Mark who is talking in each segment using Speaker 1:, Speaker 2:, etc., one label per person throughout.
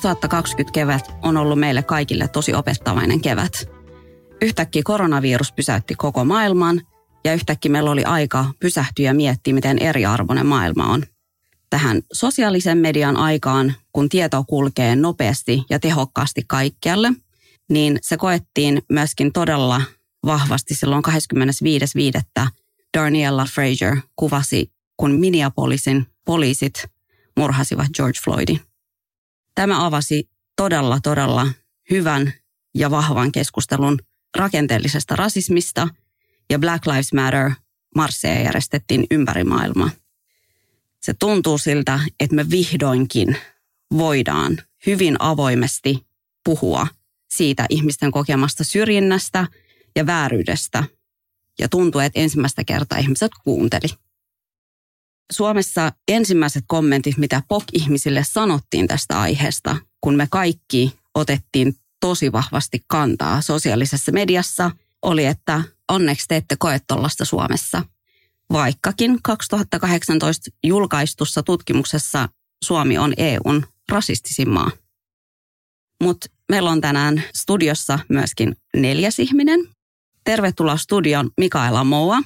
Speaker 1: 2020 kevät on ollut meille kaikille tosi opettavainen kevät. Yhtäkkiä koronavirus pysäytti koko maailman ja yhtäkkiä meillä oli aika pysähtyä ja miettiä, miten eriarvoinen maailma on. Tähän sosiaalisen median aikaan, kun tieto kulkee nopeasti ja tehokkaasti kaikkialle, niin se koettiin myöskin todella vahvasti silloin 25.5. Darniella Fraser kuvasi, kun Minneapolisin poliisit murhasivat George Floydin. Tämä avasi todella, todella hyvän ja vahvan keskustelun rakenteellisesta rasismista ja Black Lives Matter marsseja järjestettiin ympäri maailmaa. Se tuntuu siltä, että me vihdoinkin voidaan hyvin avoimesti puhua siitä ihmisten kokemasta syrjinnästä ja vääryydestä. Ja tuntuu, että ensimmäistä kertaa ihmiset kuunteli. Suomessa ensimmäiset kommentit, mitä POK-ihmisille sanottiin tästä aiheesta, kun me kaikki otettiin tosi vahvasti kantaa sosiaalisessa mediassa, oli, että onneksi te ette koe tuollaista Suomessa. Vaikkakin 2018 julkaistussa tutkimuksessa Suomi on EUn rasistisin maa. Mutta meillä on tänään studiossa myöskin neljäs ihminen. Tervetuloa studion Mikaela Moua.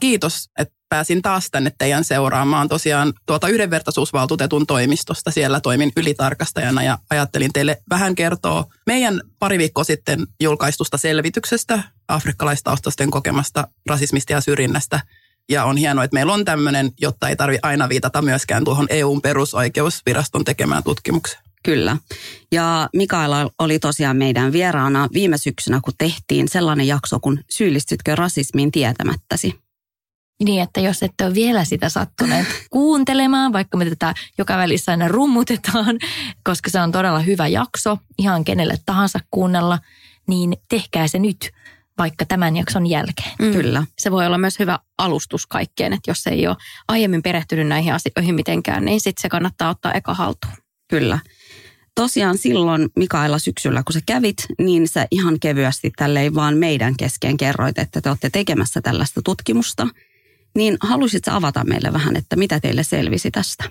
Speaker 2: Kiitos, että pääsin taas tänne teidän seuraamaan tosiaan tuota yhdenvertaisuusvaltuutetun toimistosta. Siellä toimin ylitarkastajana ja ajattelin teille vähän kertoa meidän pari viikkoa sitten julkaistusta selvityksestä afrikkalaistaustaisten kokemasta rasismista ja syrjinnästä. Ja on hienoa, että meillä on tämmöinen, jotta ei tarvi aina viitata myöskään tuohon EUn perusoikeusviraston tekemään tutkimukseen.
Speaker 1: Kyllä. Ja Mikaela oli tosiaan meidän vieraana viime syksynä, kun tehtiin sellainen jakso, kun syyllistytkö rasismiin tietämättäsi.
Speaker 3: Niin, että jos ette ole vielä sitä sattuneet kuuntelemaan, vaikka me tätä joka välissä aina rummutetaan, koska se on todella hyvä jakso, ihan kenelle tahansa kuunnella, niin tehkää se nyt vaikka tämän jakson jälkeen.
Speaker 1: Mm. Kyllä.
Speaker 4: Se voi olla myös hyvä alustus kaikkeen, että jos ei ole aiemmin perehtynyt näihin asioihin mitenkään, niin sitten se kannattaa ottaa eka haltuun.
Speaker 1: Kyllä. Tosiaan silloin Mikaela syksyllä, kun sä kävit, niin sä ihan kevyesti tälleen vaan meidän kesken kerroit, että te olette tekemässä tällaista tutkimusta – niin haluaisitko avata meille vähän, että mitä teille selvisi tästä?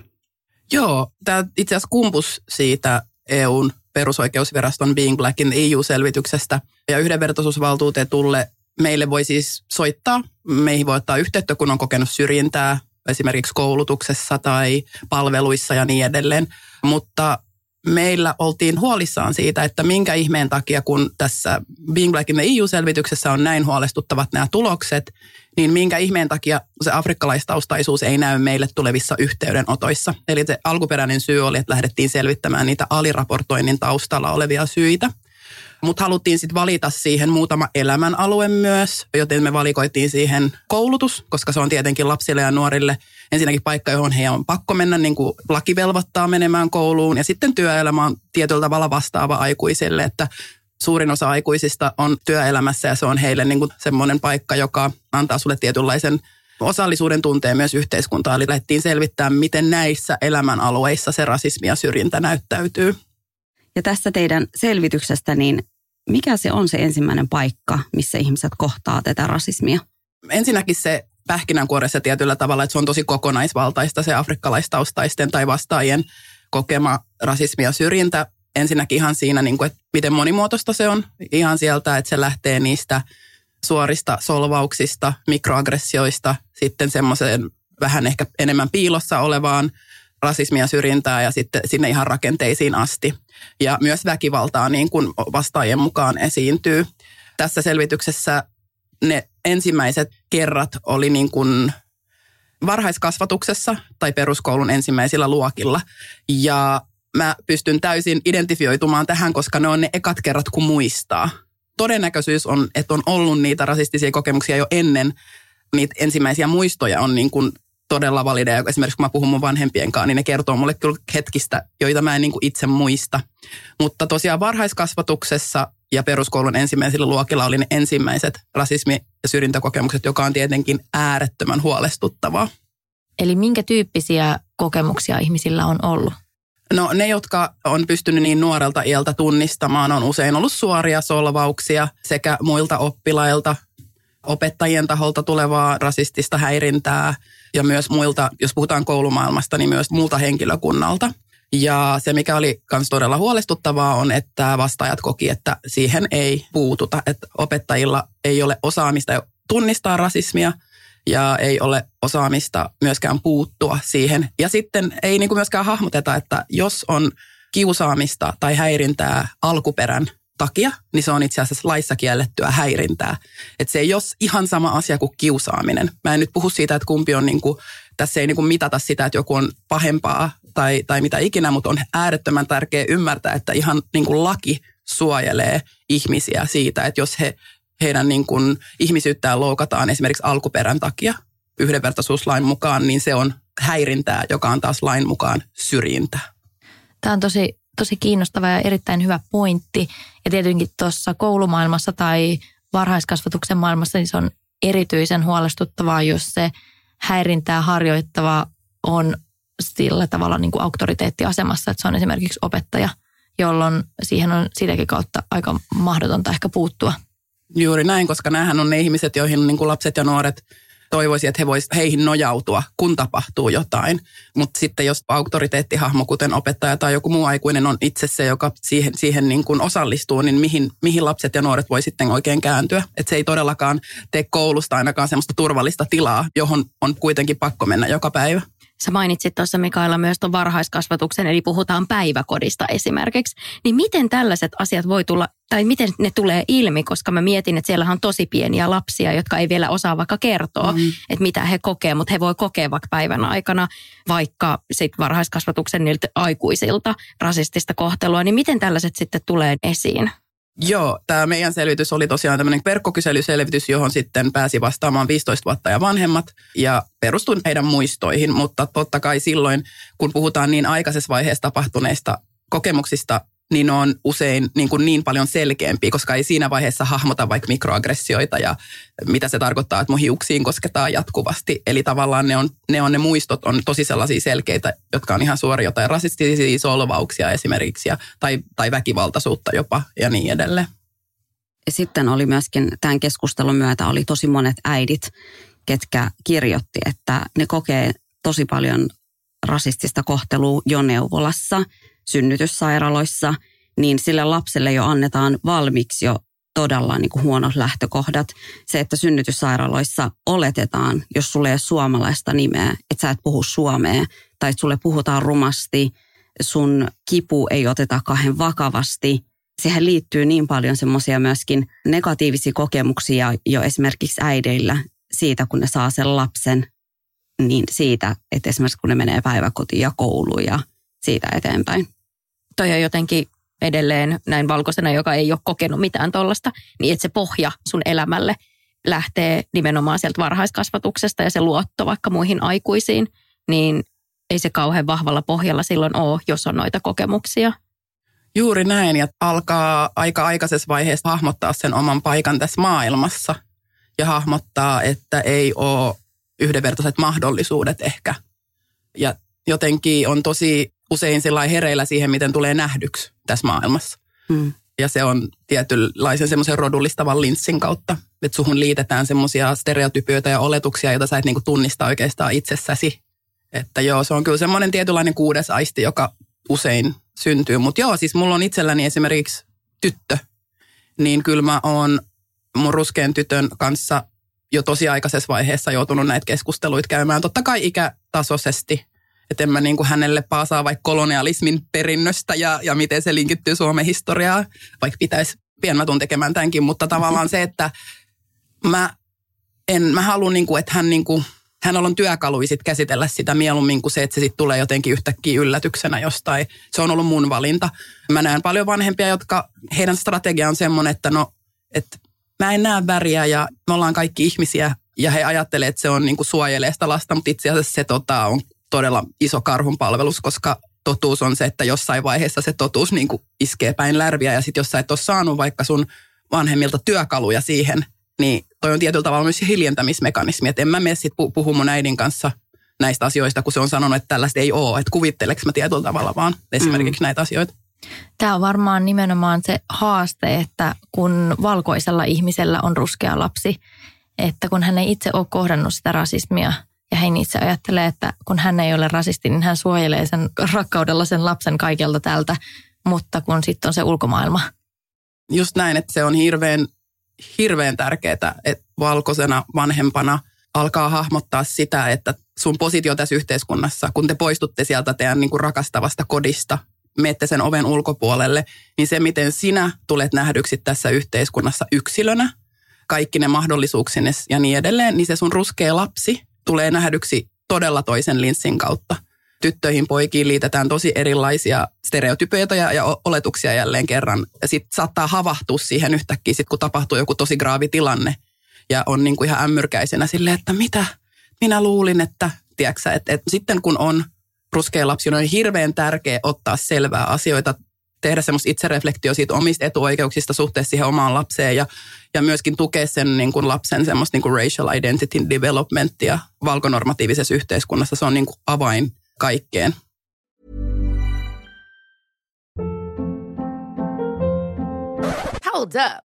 Speaker 2: Joo, tämä itse asiassa kumpus siitä EUn perusoikeusviraston Being Black in EU-selvityksestä. Ja yhdenvertaisuusvaltuutetulle meille voi siis soittaa, meihin voi ottaa yhteyttä, kun on kokenut syrjintää esimerkiksi koulutuksessa tai palveluissa ja niin edelleen. Mutta meillä oltiin huolissaan siitä, että minkä ihmeen takia, kun tässä Being Black in the EU-selvityksessä on näin huolestuttavat nämä tulokset, niin minkä ihmeen takia se afrikkalaistaustaisuus ei näy meille tulevissa yhteydenotoissa. Eli se alkuperäinen syy oli, että lähdettiin selvittämään niitä aliraportoinnin taustalla olevia syitä. Mutta haluttiin sitten valita siihen muutama elämänalue myös, joten me valikoitiin siihen koulutus, koska se on tietenkin lapsille ja nuorille ensinnäkin paikka, johon heidän on pakko mennä, niin kuin laki velvoittaa menemään kouluun. Ja sitten työelämä on tietyllä tavalla vastaava aikuisille, että suurin osa aikuisista on työelämässä ja se on heille niin kuin semmoinen paikka, joka antaa sulle tietynlaisen osallisuuden tunteen myös yhteiskuntaa. Eli lähdettiin selvittää, miten näissä elämänalueissa se rasismi ja syrjintä näyttäytyy.
Speaker 1: Ja tässä teidän selvityksestä, niin mikä se on se ensimmäinen paikka, missä ihmiset kohtaa tätä rasismia?
Speaker 2: Ensinnäkin se pähkinänkuoressa tietyllä tavalla, että se on tosi kokonaisvaltaista se afrikkalaistaustaisten tai vastaajien kokema rasismi ja syrjintä. Ensinnäkin ihan siinä, niin kuin, että miten monimuotoista se on. Ihan sieltä, että se lähtee niistä suorista solvauksista, mikroaggressioista, sitten semmoiseen vähän ehkä enemmän piilossa olevaan rasismia, syrjintää ja sitten sinne ihan rakenteisiin asti. Ja myös väkivaltaa niin kuin vastaajien mukaan esiintyy. Tässä selvityksessä ne ensimmäiset kerrat oli niin kuin varhaiskasvatuksessa tai peruskoulun ensimmäisillä luokilla. Ja mä pystyn täysin identifioitumaan tähän, koska ne on ne ekat kerrat, kun muistaa. Todennäköisyys on, että on ollut niitä rasistisia kokemuksia jo ennen niitä ensimmäisiä muistoja on niin kuin todella valideja. Esimerkiksi kun mä puhun mun vanhempien kanssa, niin ne kertoo mulle kyllä hetkistä, joita mä en niin kuin itse muista. Mutta tosiaan varhaiskasvatuksessa ja peruskoulun ensimmäisillä luokilla oli ne ensimmäiset rasismi- ja syrjintäkokemukset, joka on tietenkin äärettömän huolestuttavaa.
Speaker 3: Eli minkä tyyppisiä kokemuksia ihmisillä on ollut?
Speaker 2: No ne, jotka on pystynyt niin nuorelta iältä tunnistamaan, on usein ollut suoria solvauksia sekä muilta oppilailta, opettajien taholta tulevaa rasistista häirintää ja myös muilta, jos puhutaan koulumaailmasta, niin myös muulta henkilökunnalta. Ja se, mikä oli myös todella huolestuttavaa, on, että vastaajat koki, että siihen ei puututa. Että opettajilla ei ole osaamista tunnistaa rasismia ja ei ole osaamista myöskään puuttua siihen. Ja sitten ei niin kuin myöskään hahmoteta, että jos on kiusaamista tai häirintää alkuperän takia, niin se on itse asiassa laissa kiellettyä häirintää. Että se ei ole ihan sama asia kuin kiusaaminen. Mä en nyt puhu siitä, että kumpi on niin kuin, tässä ei niin kuin mitata sitä, että joku on pahempaa tai, tai mitä ikinä, mutta on äärettömän tärkeää ymmärtää, että ihan niin kuin laki suojelee ihmisiä siitä, että jos he, heidän niin kuin ihmisyyttään loukataan esimerkiksi alkuperän takia yhdenvertaisuuslain mukaan, niin se on häirintää, joka on taas lain mukaan syrjintä.
Speaker 3: Tämä on tosi, tosi kiinnostava ja erittäin hyvä pointti. Ja tietenkin tuossa koulumaailmassa tai varhaiskasvatuksen maailmassa niin se on erityisen huolestuttavaa, jos se häirintää harjoittava on sillä tavalla niin kuin auktoriteettiasemassa, että se on esimerkiksi opettaja, jolloin siihen on sitäkin kautta aika mahdotonta ehkä puuttua.
Speaker 2: Juuri näin, koska näähän on ne ihmiset, joihin niin kuin lapset ja nuoret toivoisi, että he vois heihin nojautua, kun tapahtuu jotain. Mutta sitten jos auktoriteettihahmo, kuten opettaja tai joku muu aikuinen on itse se, joka siihen, siihen niin kuin osallistuu, niin mihin, mihin lapset ja nuoret voi sitten oikein kääntyä. Että se ei todellakaan tee koulusta ainakaan semmoista turvallista tilaa, johon on kuitenkin pakko mennä joka päivä.
Speaker 4: Sä mainitsit tuossa Mikaela myös tuon varhaiskasvatuksen, eli puhutaan päiväkodista esimerkiksi. Niin miten tällaiset asiat voi tulla, tai miten ne tulee ilmi, koska mä mietin, että siellä on tosi pieniä lapsia, jotka ei vielä osaa vaikka kertoa, mm. että mitä he kokee, mutta he voi kokea vaikka päivän aikana vaikka sit varhaiskasvatuksen niiltä aikuisilta rasistista kohtelua, niin miten tällaiset sitten tulee esiin?
Speaker 2: Joo, tämä meidän selvitys oli tosiaan tämmöinen verkkokyselyselvitys, johon sitten pääsi vastaamaan 15 vuotta ja vanhemmat ja perustui heidän muistoihin, mutta totta kai silloin, kun puhutaan niin aikaisessa vaiheessa tapahtuneista kokemuksista, niin on usein niin, kuin niin paljon selkeämpi, koska ei siinä vaiheessa hahmota vaikka mikroaggressioita ja mitä se tarkoittaa, että mun hiuksiin kosketaan jatkuvasti. Eli tavallaan ne on ne, on ne muistot on tosi sellaisia selkeitä, jotka on ihan suoria jotain rasistisia solvauksia esimerkiksi ja, tai, tai väkivaltaisuutta jopa ja niin edelleen.
Speaker 1: Sitten oli myöskin tämän keskustelun myötä oli tosi monet äidit, ketkä kirjoitti, että ne kokee tosi paljon rasistista kohtelua jo neuvolassa – synnytyssairaaloissa, niin sille lapselle jo annetaan valmiiksi jo todella niin kuin huonot lähtökohdat. Se, että synnytyssairaaloissa oletetaan, jos sulle ei ole suomalaista nimeä, että sä et puhu suomea, tai että sulle puhutaan rumasti, sun kipu ei oteta kahden vakavasti. Siihen liittyy niin paljon semmoisia myöskin negatiivisia kokemuksia jo esimerkiksi äideillä siitä, kun ne saa sen lapsen, niin siitä, että esimerkiksi kun ne menee päiväkotiin ja kouluun ja siitä eteenpäin
Speaker 4: toi on jotenkin edelleen näin valkoisena, joka ei ole kokenut mitään tuollaista, niin että se pohja sun elämälle lähtee nimenomaan sieltä varhaiskasvatuksesta ja se luotto vaikka muihin aikuisiin, niin ei se kauhean vahvalla pohjalla silloin ole, jos on noita kokemuksia.
Speaker 2: Juuri näin, ja alkaa aika aikaisessa vaiheessa hahmottaa sen oman paikan tässä maailmassa ja hahmottaa, että ei ole yhdenvertaiset mahdollisuudet ehkä. Ja jotenkin on tosi usein hereillä siihen, miten tulee nähdyksi tässä maailmassa. Hmm. Ja se on tietynlaisen semmoisen rodullistavan linssin kautta, että suhun liitetään semmoisia stereotypioita ja oletuksia, joita sä et niinku tunnista oikeastaan itsessäsi. Että joo, se on kyllä semmoinen tietynlainen kuudes aisti, joka usein syntyy. Mutta joo, siis mulla on itselläni esimerkiksi tyttö, niin kyllä mä oon mun ruskean tytön kanssa jo tosi aikaisessa vaiheessa joutunut näitä keskusteluita käymään. Totta kai ikätasoisesti, että en mä niin kuin hänelle paasaa vaikka kolonialismin perinnöstä ja, ja miten se linkittyy Suomen historiaa, vaikka pitäisi pian mä tuun tekemään tämänkin, mutta tavallaan se, että mä en, mä haluan niin kuin, että hän niin kuin, hänellä on työkaluja sit käsitellä sitä mieluummin kuin se, että se sitten tulee jotenkin yhtäkkiä yllätyksenä jostain. Se on ollut mun valinta. Mä näen paljon vanhempia, jotka heidän strategia on semmoinen, että no, että mä en näe väriä ja me ollaan kaikki ihmisiä ja he ajattelee, että se on niin kuin suojelee sitä lasta, mutta itse asiassa se tota, on todella iso karhun palvelus, koska totuus on se, että jossain vaiheessa se totuus niin kuin iskee päin lärviä ja sitten jos sä et ole saanut vaikka sun vanhemmilta työkaluja siihen, niin toi on tietyllä tavalla myös hiljentämismekanismi, että en mä mene sitten puhu mun äidin kanssa näistä asioista, kun se on sanonut, että tällaista ei ole, että kuvitteleks mä tietyllä tavalla vaan esimerkiksi mm. näitä asioita.
Speaker 3: Tämä on varmaan nimenomaan se haaste, että kun valkoisella ihmisellä on ruskea lapsi, että kun hän ei itse ole kohdannut sitä rasismia ja hän itse ajattelee, että kun hän ei ole rasisti, niin hän suojelee sen rakkaudella sen lapsen kaikelta tältä, mutta kun sitten on se ulkomaailma.
Speaker 2: Just näin, että se on hirveän, hirveän tärkeää, että valkoisena vanhempana alkaa hahmottaa sitä, että sun positio tässä yhteiskunnassa, kun te poistutte sieltä teidän niin kuin rakastavasta kodista, menette sen oven ulkopuolelle, niin se, miten sinä tulet nähdyksi tässä yhteiskunnassa yksilönä, kaikki ne mahdollisuuksinne ja niin edelleen, niin se sun ruskea lapsi tulee nähdyksi todella toisen linssin kautta. Tyttöihin poikiin liitetään tosi erilaisia stereotypioita ja, ja oletuksia jälleen kerran. Ja sitten saattaa havahtua siihen yhtäkkiä, sit kun tapahtuu joku tosi graavi tilanne. Ja on niin kuin ihan ämmyrkäisenä silleen, että mitä minä luulin, että, tiedätkö, että, että sitten kun on ruskea lapsi, on hirveän tärkeä ottaa selvää asioita, tehdä semmoista itsereflektio siitä omista etuoikeuksista suhteessa siihen omaan lapseen ja, ja myöskin tukea sen niin kuin lapsen semmoista niin kuin racial identity developmentia valkonormatiivisessa yhteiskunnassa. Se on niin kuin avain kaikkeen.
Speaker 5: Hold up.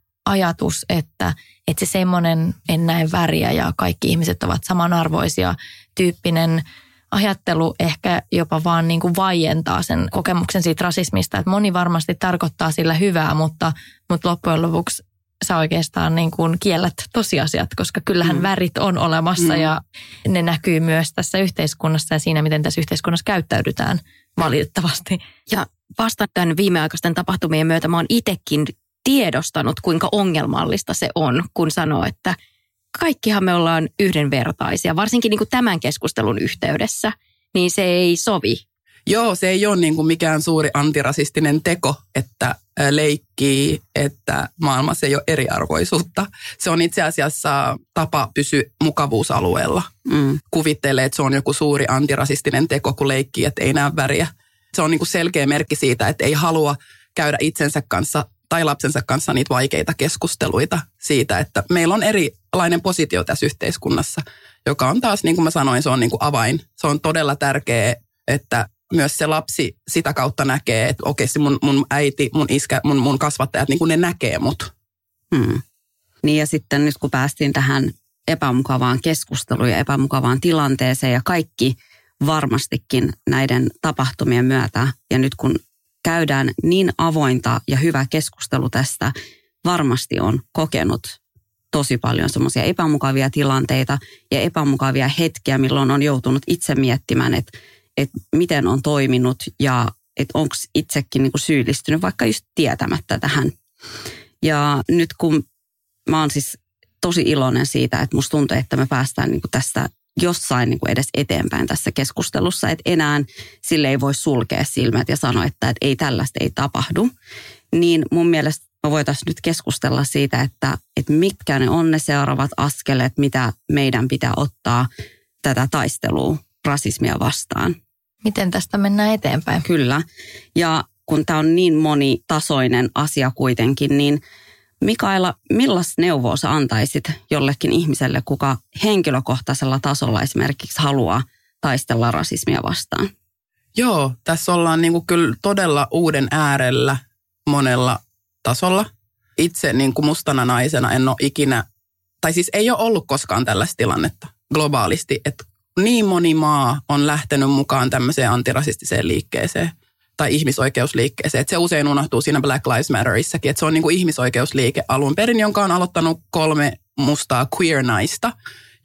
Speaker 3: ajatus, että, että se semmoinen en näe väriä ja kaikki ihmiset ovat samanarvoisia tyyppinen ajattelu ehkä jopa vaan niin kuin vaientaa sen kokemuksen siitä rasismista. Että moni varmasti tarkoittaa sillä hyvää, mutta, mutta loppujen lopuksi sä oikeastaan niin kuin kiellät tosiasiat, koska kyllähän mm. värit on olemassa mm. ja ne näkyy myös tässä yhteiskunnassa ja siinä, miten tässä yhteiskunnassa käyttäydytään valitettavasti.
Speaker 4: Ja vasta tämän viimeaikaisten tapahtumien myötä mä oon itsekin tiedostanut, kuinka ongelmallista se on, kun sanoo, että kaikkihan me ollaan yhdenvertaisia, varsinkin niin kuin tämän keskustelun yhteydessä, niin se ei sovi.
Speaker 2: Joo, se ei ole niin kuin mikään suuri antirasistinen teko, että leikkii, että maailmassa ei ole eriarvoisuutta. Se on itse asiassa tapa pysyä mukavuusalueella. Mm. Kuvittelee, että se on joku suuri antirasistinen teko, kun leikkii, että ei näe väriä. Se on niin kuin selkeä merkki siitä, että ei halua käydä itsensä kanssa tai lapsensa kanssa niitä vaikeita keskusteluita siitä, että meillä on erilainen positio tässä yhteiskunnassa, joka on taas, niin kuin mä sanoin, se on niin kuin avain. Se on todella tärkeää, että myös se lapsi sitä kautta näkee, että oikeasti mun, mun äiti, mun iskä, mun, mun kasvattajat, niin kuin ne näkee mut.
Speaker 1: Hmm. Niin ja sitten nyt kun päästiin tähän epämukavaan keskusteluun ja epämukavaan tilanteeseen ja kaikki varmastikin näiden tapahtumien myötä ja nyt kun käydään niin avointa ja hyvä keskustelu tästä, varmasti on kokenut tosi paljon semmoisia epämukavia tilanteita ja epämukavia hetkiä, milloin on joutunut itse miettimään, että, että miten on toiminut ja että onko itsekin niin kuin syyllistynyt vaikka just tietämättä tähän. Ja nyt kun mä oon siis tosi iloinen siitä, että musta tuntuu, että me päästään niin kuin tästä jossain niin kuin edes eteenpäin tässä keskustelussa, että enää sille ei voi sulkea silmät ja sanoa, että, että ei tällaista ei tapahdu, niin mun mielestä me voitaisiin nyt keskustella siitä, että, että mitkä ne on ne seuraavat askeleet, mitä meidän pitää ottaa tätä taistelua rasismia vastaan.
Speaker 3: Miten tästä mennään eteenpäin?
Speaker 1: Kyllä. Ja kun tämä on niin monitasoinen asia kuitenkin, niin Mikaela, millaista neuvoa sä antaisit jollekin ihmiselle, kuka henkilökohtaisella tasolla esimerkiksi haluaa taistella rasismia vastaan?
Speaker 2: Joo, tässä ollaan niin kuin kyllä todella uuden äärellä monella tasolla. Itse niin kuin mustana naisena en ole ikinä, tai siis ei ole ollut koskaan tällaista tilannetta globaalisti, että niin moni maa on lähtenyt mukaan tämmöiseen antirasistiseen liikkeeseen tai ihmisoikeusliikkeeseen. Että se usein unohtuu siinä Black Lives Matterissakin, että se on niin kuin ihmisoikeusliike alun perin, jonka on aloittanut kolme mustaa queer-naista,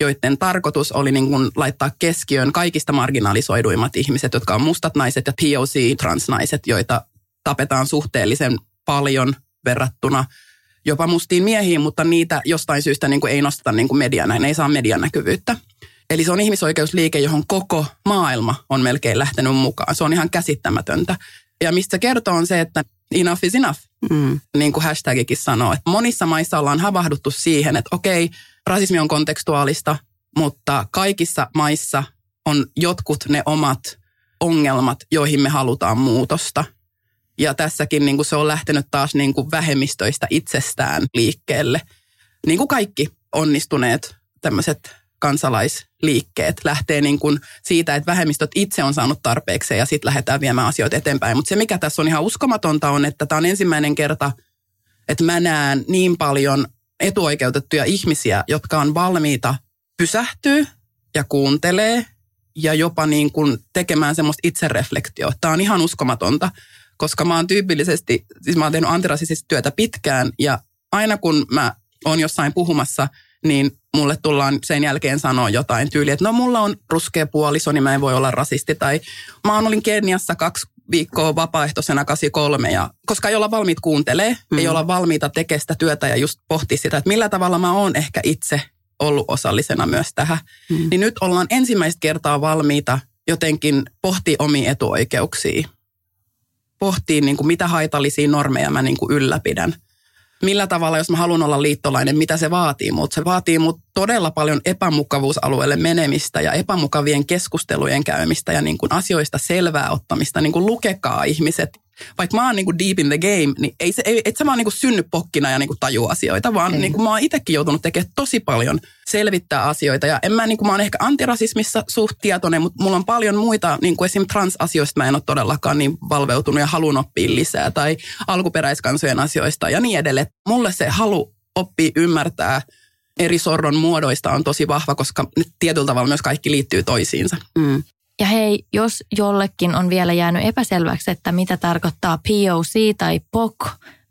Speaker 2: joiden tarkoitus oli niin kuin laittaa keskiön kaikista marginalisoiduimmat ihmiset, jotka on mustat naiset ja POC-transnaiset, joita tapetaan suhteellisen paljon verrattuna jopa mustiin miehiin, mutta niitä jostain syystä niin kuin ei nosteta niin kuin mediana, ne ei saa median näkyvyyttä. Eli se on ihmisoikeusliike, johon koko maailma on melkein lähtenyt mukaan. Se on ihan käsittämätöntä. Ja mistä se kertoo on se, että enough is enough, mm. niin kuin hashtagikin sanoo. Että monissa maissa ollaan havahduttu siihen, että okei, rasismi on kontekstuaalista, mutta kaikissa maissa on jotkut ne omat ongelmat, joihin me halutaan muutosta. Ja tässäkin niin kuin se on lähtenyt taas niin kuin vähemmistöistä itsestään liikkeelle. Niin kuin kaikki onnistuneet tämmöiset kansalaisliikkeet lähtee niin kuin siitä, että vähemmistöt itse on saanut tarpeeksi ja sitten lähdetään viemään asioita eteenpäin. Mutta se, mikä tässä on ihan uskomatonta, on, että tämä on ensimmäinen kerta, että mä näen niin paljon etuoikeutettuja ihmisiä, jotka on valmiita pysähtyä ja kuuntelee ja jopa niin kuin tekemään semmoista itsereflektioa. Tämä on ihan uskomatonta, koska mä oon tyypillisesti, siis mä oon tehnyt antirasistista työtä pitkään ja aina kun mä oon jossain puhumassa, niin mulle tullaan sen jälkeen sanoa jotain tyyliä, että no mulla on ruskea puoliso, niin mä en voi olla rasisti. Tai mä olin Keniassa kaksi viikkoa vapaaehtoisena 83, ja, koska ei olla valmiit kuuntelee, mm. ei olla valmiita tekemään sitä työtä ja just pohtia sitä, että millä tavalla mä oon ehkä itse ollut osallisena myös tähän. Mm. Niin nyt ollaan ensimmäistä kertaa valmiita jotenkin pohtia omia etuoikeuksia. Pohtii niin kuin mitä haitallisia normeja mä niin kuin ylläpidän – millä tavalla, jos mä haluan olla liittolainen, mitä se vaatii. Mutta se vaatii mut todella paljon epämukavuusalueelle menemistä ja epämukavien keskustelujen käymistä ja niin kuin asioista selvää ottamista. Niin kuin lukekaa ihmiset vaikka mä oon niin kuin deep in the game, niin ei se, ei, et sä vaan niin kuin synny pokkina ja niin kuin taju asioita, vaan niin kuin mä oon itsekin joutunut tekemään tosi paljon selvittää asioita. Ja en mä, niin kuin mä oon ehkä antirasismissa suht tietoinen, mutta mulla on paljon muita, niin kuin esim. trans-asioista mä en ole todellakaan niin valveutunut ja haluan oppia lisää, tai alkuperäiskansojen asioista ja niin edelleen. Mulle se halu oppia ymmärtää eri sorron muodoista on tosi vahva, koska nyt tietyllä tavalla myös kaikki liittyy toisiinsa. Mm.
Speaker 3: Ja hei, jos jollekin on vielä jäänyt epäselväksi, että mitä tarkoittaa POC tai POC,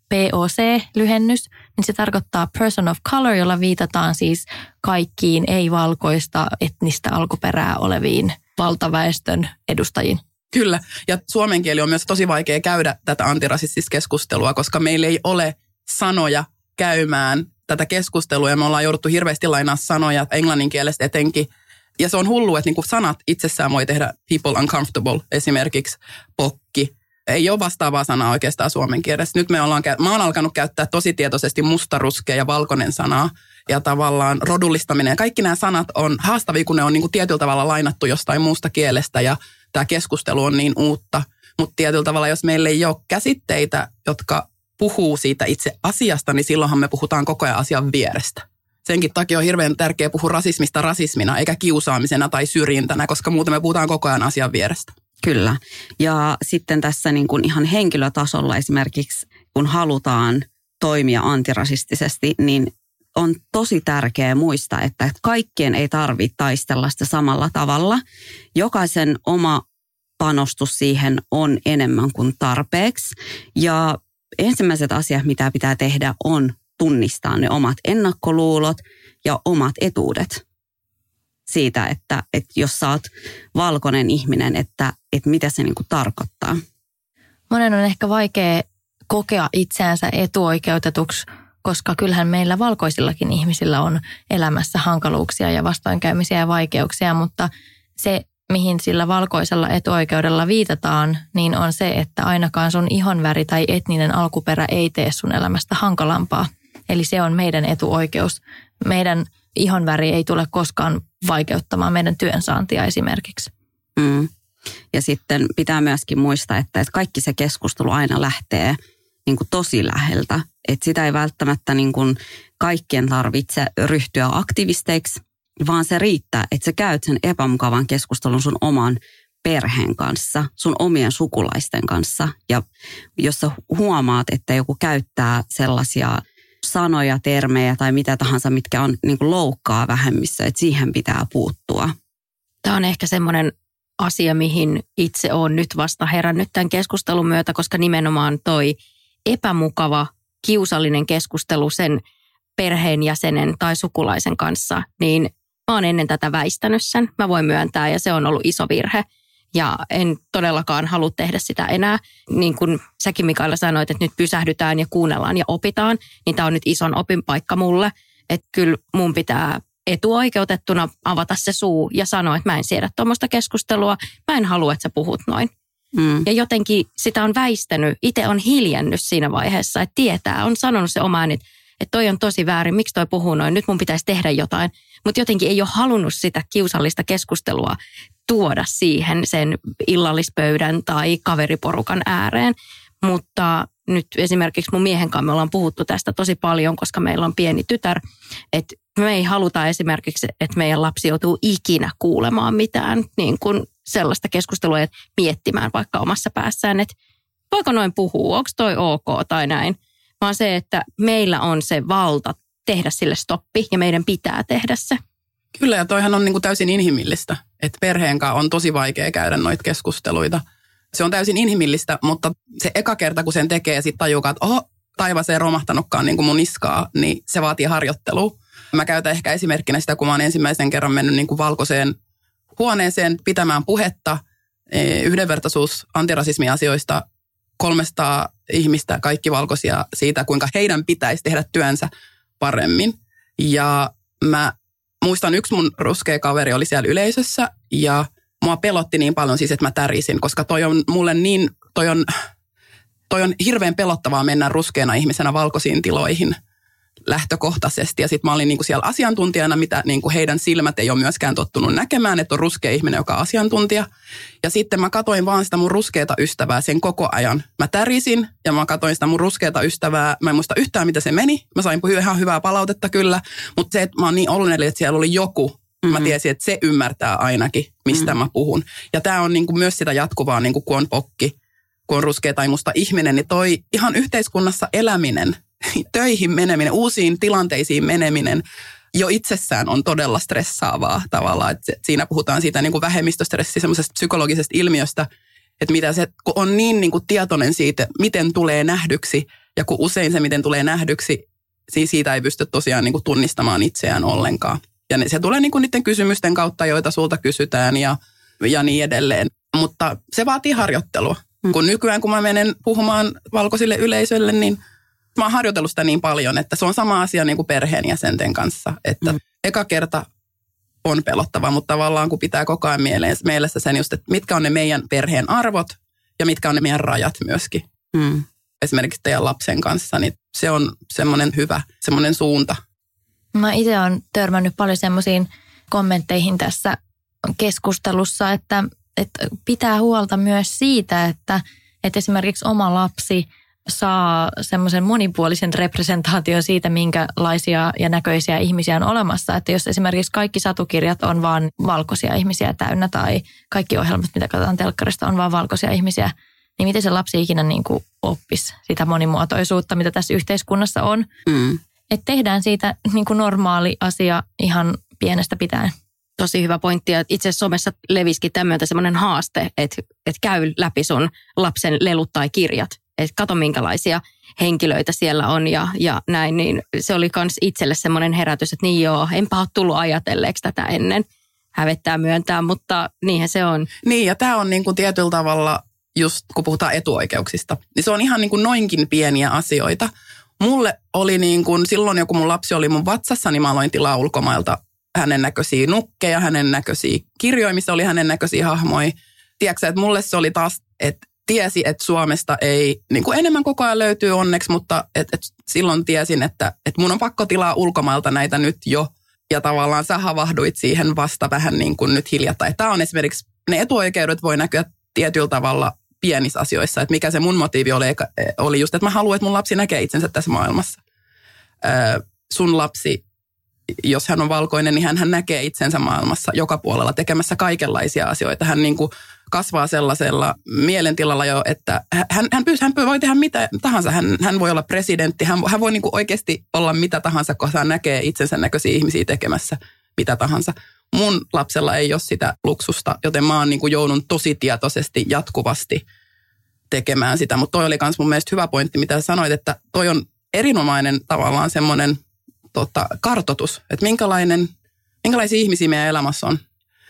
Speaker 3: POC-lyhennys, niin se tarkoittaa person of color, jolla viitataan siis kaikkiin ei-valkoista etnistä alkuperää oleviin valtaväestön edustajiin.
Speaker 2: Kyllä, ja suomen kieli on myös tosi vaikea käydä tätä antirasistista keskustelua, koska meillä ei ole sanoja käymään tätä keskustelua, ja me ollaan jouduttu hirveästi lainaa sanoja englannin kielestä etenkin – ja se on hullu, että niinku sanat itsessään voi tehdä people uncomfortable, esimerkiksi pokki. Ei ole vastaavaa sanaa oikeastaan suomen kielessä. Nyt me ollaan, mä oon alkanut käyttää tosi tietoisesti mustaruskea ja valkoinen sanaa. Ja tavallaan rodullistaminen ja kaikki nämä sanat on haastavia, kun ne on niinku tietyllä tavalla lainattu jostain muusta kielestä ja tämä keskustelu on niin uutta. Mutta tietyllä tavalla, jos meillä ei ole käsitteitä, jotka puhuu siitä itse asiasta, niin silloinhan me puhutaan koko ajan asian vierestä senkin takia on hirveän tärkeää puhua rasismista rasismina, eikä kiusaamisena tai syrjintänä, koska muuten me puhutaan koko ajan asian vierestä.
Speaker 1: Kyllä. Ja sitten tässä niin kuin ihan henkilötasolla esimerkiksi, kun halutaan toimia antirasistisesti, niin on tosi tärkeää muistaa, että kaikkien ei tarvitse taistella sitä samalla tavalla. Jokaisen oma panostus siihen on enemmän kuin tarpeeksi. Ja ensimmäiset asiat, mitä pitää tehdä, on tunnistaa ne omat ennakkoluulot ja omat etuudet siitä, että, että jos sä oot valkoinen ihminen, että, että mitä se niin kuin tarkoittaa.
Speaker 3: Monen on ehkä vaikea kokea itseänsä etuoikeutetuksi, koska kyllähän meillä valkoisillakin ihmisillä on elämässä hankaluuksia ja vastoinkäymisiä ja vaikeuksia, mutta se mihin sillä valkoisella etuoikeudella viitataan, niin on se, että ainakaan sun ihonväri tai etninen alkuperä ei tee sun elämästä hankalampaa. Eli se on meidän etuoikeus. Meidän ihonväri ei tule koskaan vaikeuttamaan meidän työnsaantia esimerkiksi.
Speaker 1: Mm. Ja sitten pitää myöskin muistaa, että, kaikki se keskustelu aina lähtee niin kuin tosi läheltä. Että sitä ei välttämättä niin kuin kaikkien tarvitse ryhtyä aktivisteiksi, vaan se riittää, että sä käyt sen epämukavan keskustelun sun oman perheen kanssa, sun omien sukulaisten kanssa. Ja jos sä huomaat, että joku käyttää sellaisia sanoja, termejä tai mitä tahansa, mitkä on niin kuin loukkaa vähemmissä, että siihen pitää puuttua.
Speaker 4: Tämä on ehkä semmoinen asia, mihin itse olen nyt vasta herännyt tämän keskustelun myötä, koska nimenomaan toi epämukava, kiusallinen keskustelu sen perheenjäsenen tai sukulaisen kanssa, niin mä oon ennen tätä väistänyt sen. Mä voin myöntää ja se on ollut iso virhe. Ja en todellakaan halua tehdä sitä enää. Niin kuin säkin Mikaela sanoit, että nyt pysähdytään ja kuunnellaan ja opitaan, niin tämä on nyt ison opinpaikka mulle. Että kyllä mun pitää etuoikeutettuna avata se suu ja sanoa, että mä en siedä tuommoista keskustelua. Mä en halua, että sä puhut noin. Mm. Ja jotenkin sitä on väistänyt, itse on hiljännyt siinä vaiheessa, että tietää, on sanonut se omaan, että, että toi on tosi väärin, miksi toi puhuu noin, nyt mun pitäisi tehdä jotain. Mutta jotenkin ei ole halunnut sitä kiusallista keskustelua tuoda siihen sen illallispöydän tai kaveriporukan ääreen. Mutta nyt esimerkiksi mun miehen kanssa me ollaan puhuttu tästä tosi paljon, koska meillä on pieni tytär, että me ei haluta esimerkiksi, että meidän lapsi joutuu ikinä kuulemaan mitään niin kuin sellaista keskustelua ja miettimään vaikka omassa päässään, että voiko noin puhua, onko toi ok tai näin. Vaan se, että meillä on se valta tehdä sille stoppi ja meidän pitää tehdä se.
Speaker 2: Kyllä ja toihan on niin kuin täysin inhimillistä, että perheen kanssa on tosi vaikea käydä noita keskusteluita. Se on täysin inhimillistä, mutta se eka kerta kun sen tekee ja sitten tajuaa, että oho, taivas ei romahtanutkaan niin kuin mun niskaa, niin se vaatii harjoittelua. Mä käytän ehkä esimerkkinä sitä, kun mä oon ensimmäisen kerran mennyt niin kuin valkoiseen huoneeseen pitämään puhetta e, yhdenvertaisuus antirasismiasioista 300 ihmistä, kaikki valkoisia siitä, kuinka heidän pitäisi tehdä työnsä paremmin. Ja mä muistan, yksi mun ruskea kaveri oli siellä yleisössä ja mua pelotti niin paljon siis, että mä tärisin, koska toi on mulle niin, toi on, toi on hirveän pelottavaa mennä ruskeana ihmisenä valkoisiin tiloihin – lähtökohtaisesti. Ja sitten mä olin niinku siellä asiantuntijana, mitä niinku heidän silmät ei ole myöskään tottunut näkemään, että on ruskea ihminen, joka on asiantuntija. Ja sitten mä katoin vaan sitä mun ruskeata ystävää sen koko ajan. Mä tärisin ja mä katoin sitä mun ruskeata ystävää. Mä en muista yhtään, mitä se meni. Mä sain ihan hyvää palautetta kyllä, mutta se, että mä oon niin onnellinen, että siellä oli joku, mm-hmm. mä tiesin, että se ymmärtää ainakin, mistä mm-hmm. mä puhun. Ja tämä on niinku myös sitä jatkuvaa, niinku kun on pokki, kun on ruskea tai musta ihminen, niin toi ihan yhteiskunnassa eläminen – töihin meneminen, uusiin tilanteisiin meneminen jo itsessään on todella stressaavaa tavallaan. Että siinä puhutaan siitä niin kuin vähemmistöstressi, semmoisesta psykologisesta ilmiöstä, että mitä se, kun on niin, niin kuin tietoinen siitä, miten tulee nähdyksi, ja kun usein se, miten tulee nähdyksi, siis siitä ei pysty tosiaan niin kuin tunnistamaan itseään ollenkaan. Ja se tulee niin kuin niiden kysymysten kautta, joita sulta kysytään ja, ja niin edelleen. Mutta se vaatii harjoittelua. Mm. Kun nykyään, kun mä menen puhumaan valkoisille yleisölle, niin – mä oon harjoitellut sitä niin paljon, että se on sama asia niin kuin perheenjäsenten kanssa. Että mm. eka kerta on pelottava, mutta tavallaan kun pitää koko ajan mielessä sen just, että mitkä on ne meidän perheen arvot ja mitkä on ne meidän rajat myöskin. Mm. Esimerkiksi teidän lapsen kanssa, niin se on semmoinen hyvä, semmoinen suunta.
Speaker 3: Mä itse olen törmännyt paljon semmoisiin kommentteihin tässä keskustelussa, että, että pitää huolta myös siitä, että, että esimerkiksi oma lapsi – saa semmoisen monipuolisen representaation siitä, minkälaisia ja näköisiä ihmisiä on olemassa. Että jos esimerkiksi kaikki satukirjat on vain valkoisia ihmisiä täynnä tai kaikki ohjelmat, mitä katsotaan telkkarista, on vain valkoisia ihmisiä, niin miten se lapsi ikinä niin kuin oppisi sitä monimuotoisuutta, mitä tässä yhteiskunnassa on. Mm. Että tehdään siitä niin kuin normaali asia ihan pienestä pitäen
Speaker 4: tosi hyvä pointti. Ja itse asiassa somessa levisikin tämmöinen semmoinen haaste, että, että käy läpi sun lapsen lelut tai kirjat että kato minkälaisia henkilöitä siellä on ja, ja näin, niin se oli myös itselle semmoinen herätys, että niin joo, enpä ole tullut ajatelleeksi tätä ennen. Hävettää myöntää, mutta niinhän se on.
Speaker 2: Niin, ja tämä on niin kuin tietyllä tavalla, just kun puhutaan etuoikeuksista, niin se on ihan niin kuin noinkin pieniä asioita. Mulle oli niin kuin, silloin joku mun lapsi oli mun vatsassa, niin mä aloin tilaa ulkomailta hänen näköisiä nukkeja, hänen näköisiä kirjoja, missä oli hänen näköisiä hahmoja. Tiedätkö että mulle se oli taas, että tiesi, että Suomesta ei, niin kuin enemmän koko ajan löytyy onneksi, mutta et, et silloin tiesin, että et mun on pakko tilaa ulkomailta näitä nyt jo. Ja tavallaan sä havahduit siihen vasta vähän niin kuin nyt hiljattain. Tämä on esimerkiksi, ne etuoikeudet voi näkyä tietyllä tavalla pienissä asioissa. Että mikä se mun motiivi oli, oli just, että mä haluan, että mun lapsi näkee itsensä tässä maailmassa. Öö, sun lapsi, jos hän on valkoinen, niin hän, hän näkee itsensä maailmassa joka puolella tekemässä kaikenlaisia asioita. Hän niin kuin kasvaa sellaisella mielentilalla jo, että hän, hän, pyys, hän voi tehdä mitä tahansa. Hän, hän voi olla presidentti, hän, hän voi niin kuin oikeasti olla mitä tahansa, koska hän näkee itsensä näköisiä ihmisiä tekemässä mitä tahansa. Mun lapsella ei ole sitä luksusta, joten mä oon niin kuin joudun tosi tietoisesti jatkuvasti tekemään sitä. Mutta toi oli myös mun mielestä hyvä pointti, mitä sanoit, että toi on erinomainen tavallaan semmoinen tota, kartotus, että minkälainen, minkälaisia ihmisiä meidän elämässä on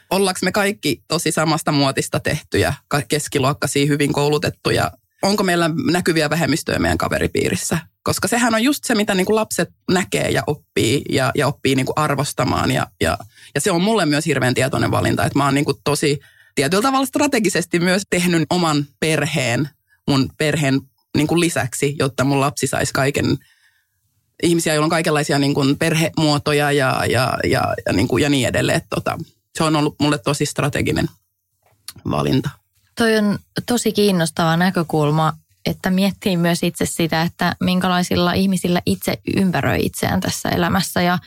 Speaker 2: ollaanko me kaikki tosi samasta muotista tehtyjä, keskiluokkaisia, hyvin koulutettuja, onko meillä näkyviä vähemmistöjä meidän kaveripiirissä. Koska sehän on just se, mitä niin kuin lapset näkee ja oppii ja, ja oppii niin kuin arvostamaan. Ja, ja, ja se on mulle myös hirveän tietoinen valinta, että mä oon niin kuin tosi tietyllä tavalla strategisesti myös tehnyt oman perheen, mun perheen niin kuin lisäksi, jotta mun lapsi saisi kaiken ihmisiä, joilla on kaikenlaisia niin kuin perhemuotoja ja, ja, ja, ja, niin, kuin, ja niin edelleen. Tota, se on ollut mulle tosi strateginen valinta.
Speaker 3: Toi on tosi kiinnostava näkökulma, että miettii myös itse sitä, että minkälaisilla ihmisillä itse ympäröi itseään tässä elämässä. Ja,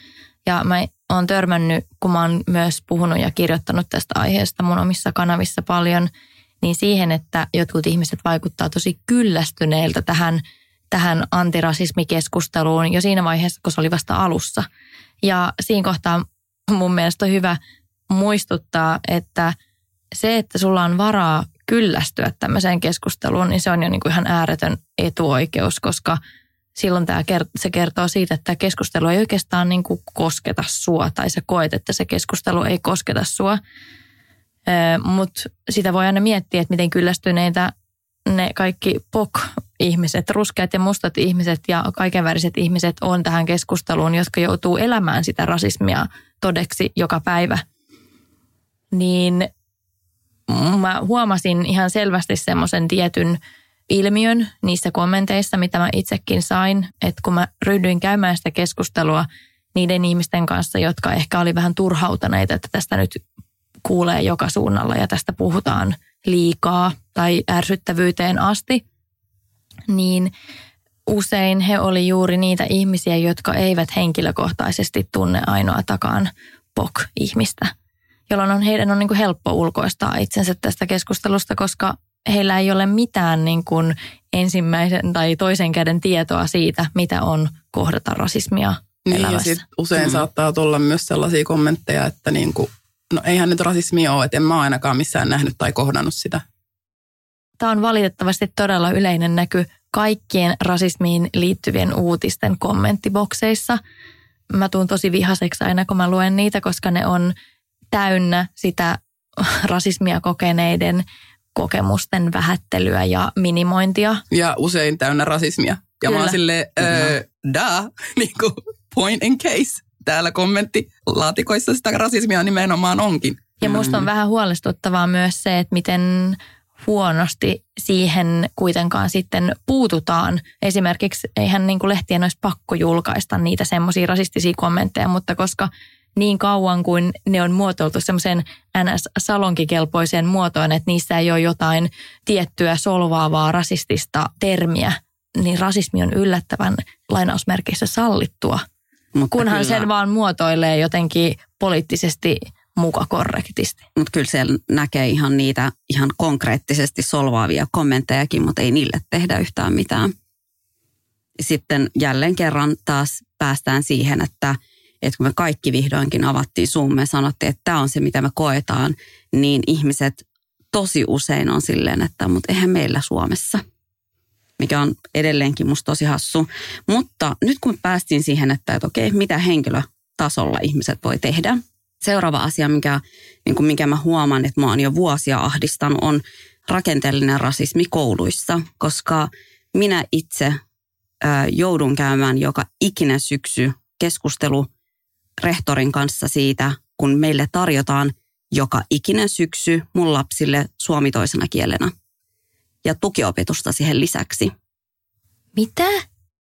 Speaker 3: ja mä oon törmännyt, kun mä oon myös puhunut ja kirjoittanut tästä aiheesta mun omissa kanavissa paljon, niin siihen, että jotkut ihmiset vaikuttaa tosi kyllästyneiltä tähän, tähän antirasismikeskusteluun jo siinä vaiheessa, kun se oli vasta alussa. Ja siinä kohtaa mun mielestä on hyvä muistuttaa, että se, että sulla on varaa kyllästyä tämmöiseen keskusteluun, niin se on jo niin kuin ihan ääretön etuoikeus, koska silloin tämä kert- se kertoo siitä, että tämä keskustelu ei oikeastaan niin kuin kosketa sua tai sä koet, että se keskustelu ei kosketa sua. Mutta sitä voi aina miettiä, että miten kyllästyneitä ne kaikki POK-ihmiset, ruskeat ja mustat ihmiset ja kaikenväriset ihmiset on tähän keskusteluun, jotka joutuu elämään sitä rasismia todeksi joka päivä – niin mä huomasin ihan selvästi semmoisen tietyn ilmiön niissä kommenteissa, mitä mä itsekin sain, että kun mä ryhdyin käymään sitä keskustelua niiden ihmisten kanssa, jotka ehkä oli vähän turhautuneita, että tästä nyt kuulee joka suunnalla ja tästä puhutaan liikaa tai ärsyttävyyteen asti, niin usein he oli juuri niitä ihmisiä, jotka eivät henkilökohtaisesti tunne ainoa takaan POK-ihmistä – jolloin on, heidän on niin kuin helppo ulkoistaa itsensä tästä keskustelusta, koska heillä ei ole mitään niin kuin ensimmäisen tai toisen käden tietoa siitä, mitä on kohdata rasismia
Speaker 2: niin,
Speaker 3: elämässä.
Speaker 2: ja sit usein mm. saattaa tulla myös sellaisia kommentteja, että niin kuin, no eihän nyt rasismia ole, että en mä ainakaan missään nähnyt tai kohdannut sitä.
Speaker 3: Tämä on valitettavasti todella yleinen näky kaikkien rasismiin liittyvien uutisten kommenttibokseissa. Mä tuun tosi vihaseksi aina, kun mä luen niitä, koska ne on täynnä sitä rasismia kokeneiden kokemusten vähättelyä ja minimointia.
Speaker 2: Ja usein täynnä rasismia. Ja Kyllä. mä oon silleen, öö, da, niin kuin point in case. Täällä kommenttilaatikoissa sitä rasismia nimenomaan onkin.
Speaker 3: Ja musta on mm. vähän huolestuttavaa myös se, että miten huonosti siihen kuitenkaan sitten puututaan. Esimerkiksi eihän niin kuin lehtien olisi pakko julkaista niitä semmoisia rasistisia kommentteja, mutta koska niin kauan kuin ne on muotoiltu semmoisen NS-salonkikelpoiseen muotoon, että niissä ei ole jotain tiettyä solvaavaa rasistista termiä, niin rasismi on yllättävän lainausmerkeissä sallittua. Mutta kunhan kyllä, sen vaan muotoilee jotenkin poliittisesti muka korrektisti.
Speaker 1: Mutta kyllä siellä näkee ihan niitä ihan konkreettisesti solvaavia kommenttejakin, mutta ei niille tehdä yhtään mitään. Sitten jälleen kerran taas päästään siihen, että – että kun me kaikki vihdoinkin avattiin Zoom ja sanottiin, että tämä on se, mitä me koetaan, niin ihmiset tosi usein on silleen, että mutta eihän meillä Suomessa. Mikä on edelleenkin musta tosi hassu. Mutta nyt kun päästiin siihen, että, että okei, mitä henkilötasolla ihmiset voi tehdä. Seuraava asia, mikä, niin kuin mikä mä huomaan, että mä oon jo vuosia ahdistanut, on rakenteellinen rasismi kouluissa. Koska minä itse joudun käymään joka ikinen syksy keskustelu rehtorin kanssa siitä, kun meille tarjotaan joka ikinen syksy mun lapsille suomi toisena kielenä ja tukiopetusta siihen lisäksi.
Speaker 3: Mitä?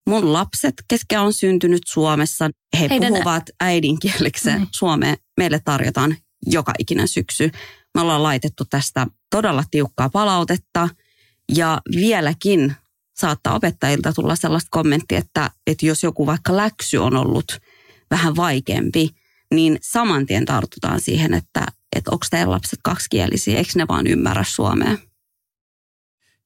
Speaker 1: Mun lapset, keskä on syntynyt Suomessa, he
Speaker 3: Heidän-
Speaker 1: puhuvat äidinkielekseen
Speaker 3: Mm.
Speaker 1: suomea. Meille tarjotaan joka ikinen syksy. Me ollaan laitettu tästä todella tiukkaa palautetta ja vieläkin saattaa opettajilta tulla sellaista kommenttia, että, että jos joku vaikka läksy on ollut vähän vaikeampi, niin saman tien tartutaan siihen, että, että onko teidän lapset kaksikielisiä, eikö ne vaan ymmärrä suomea.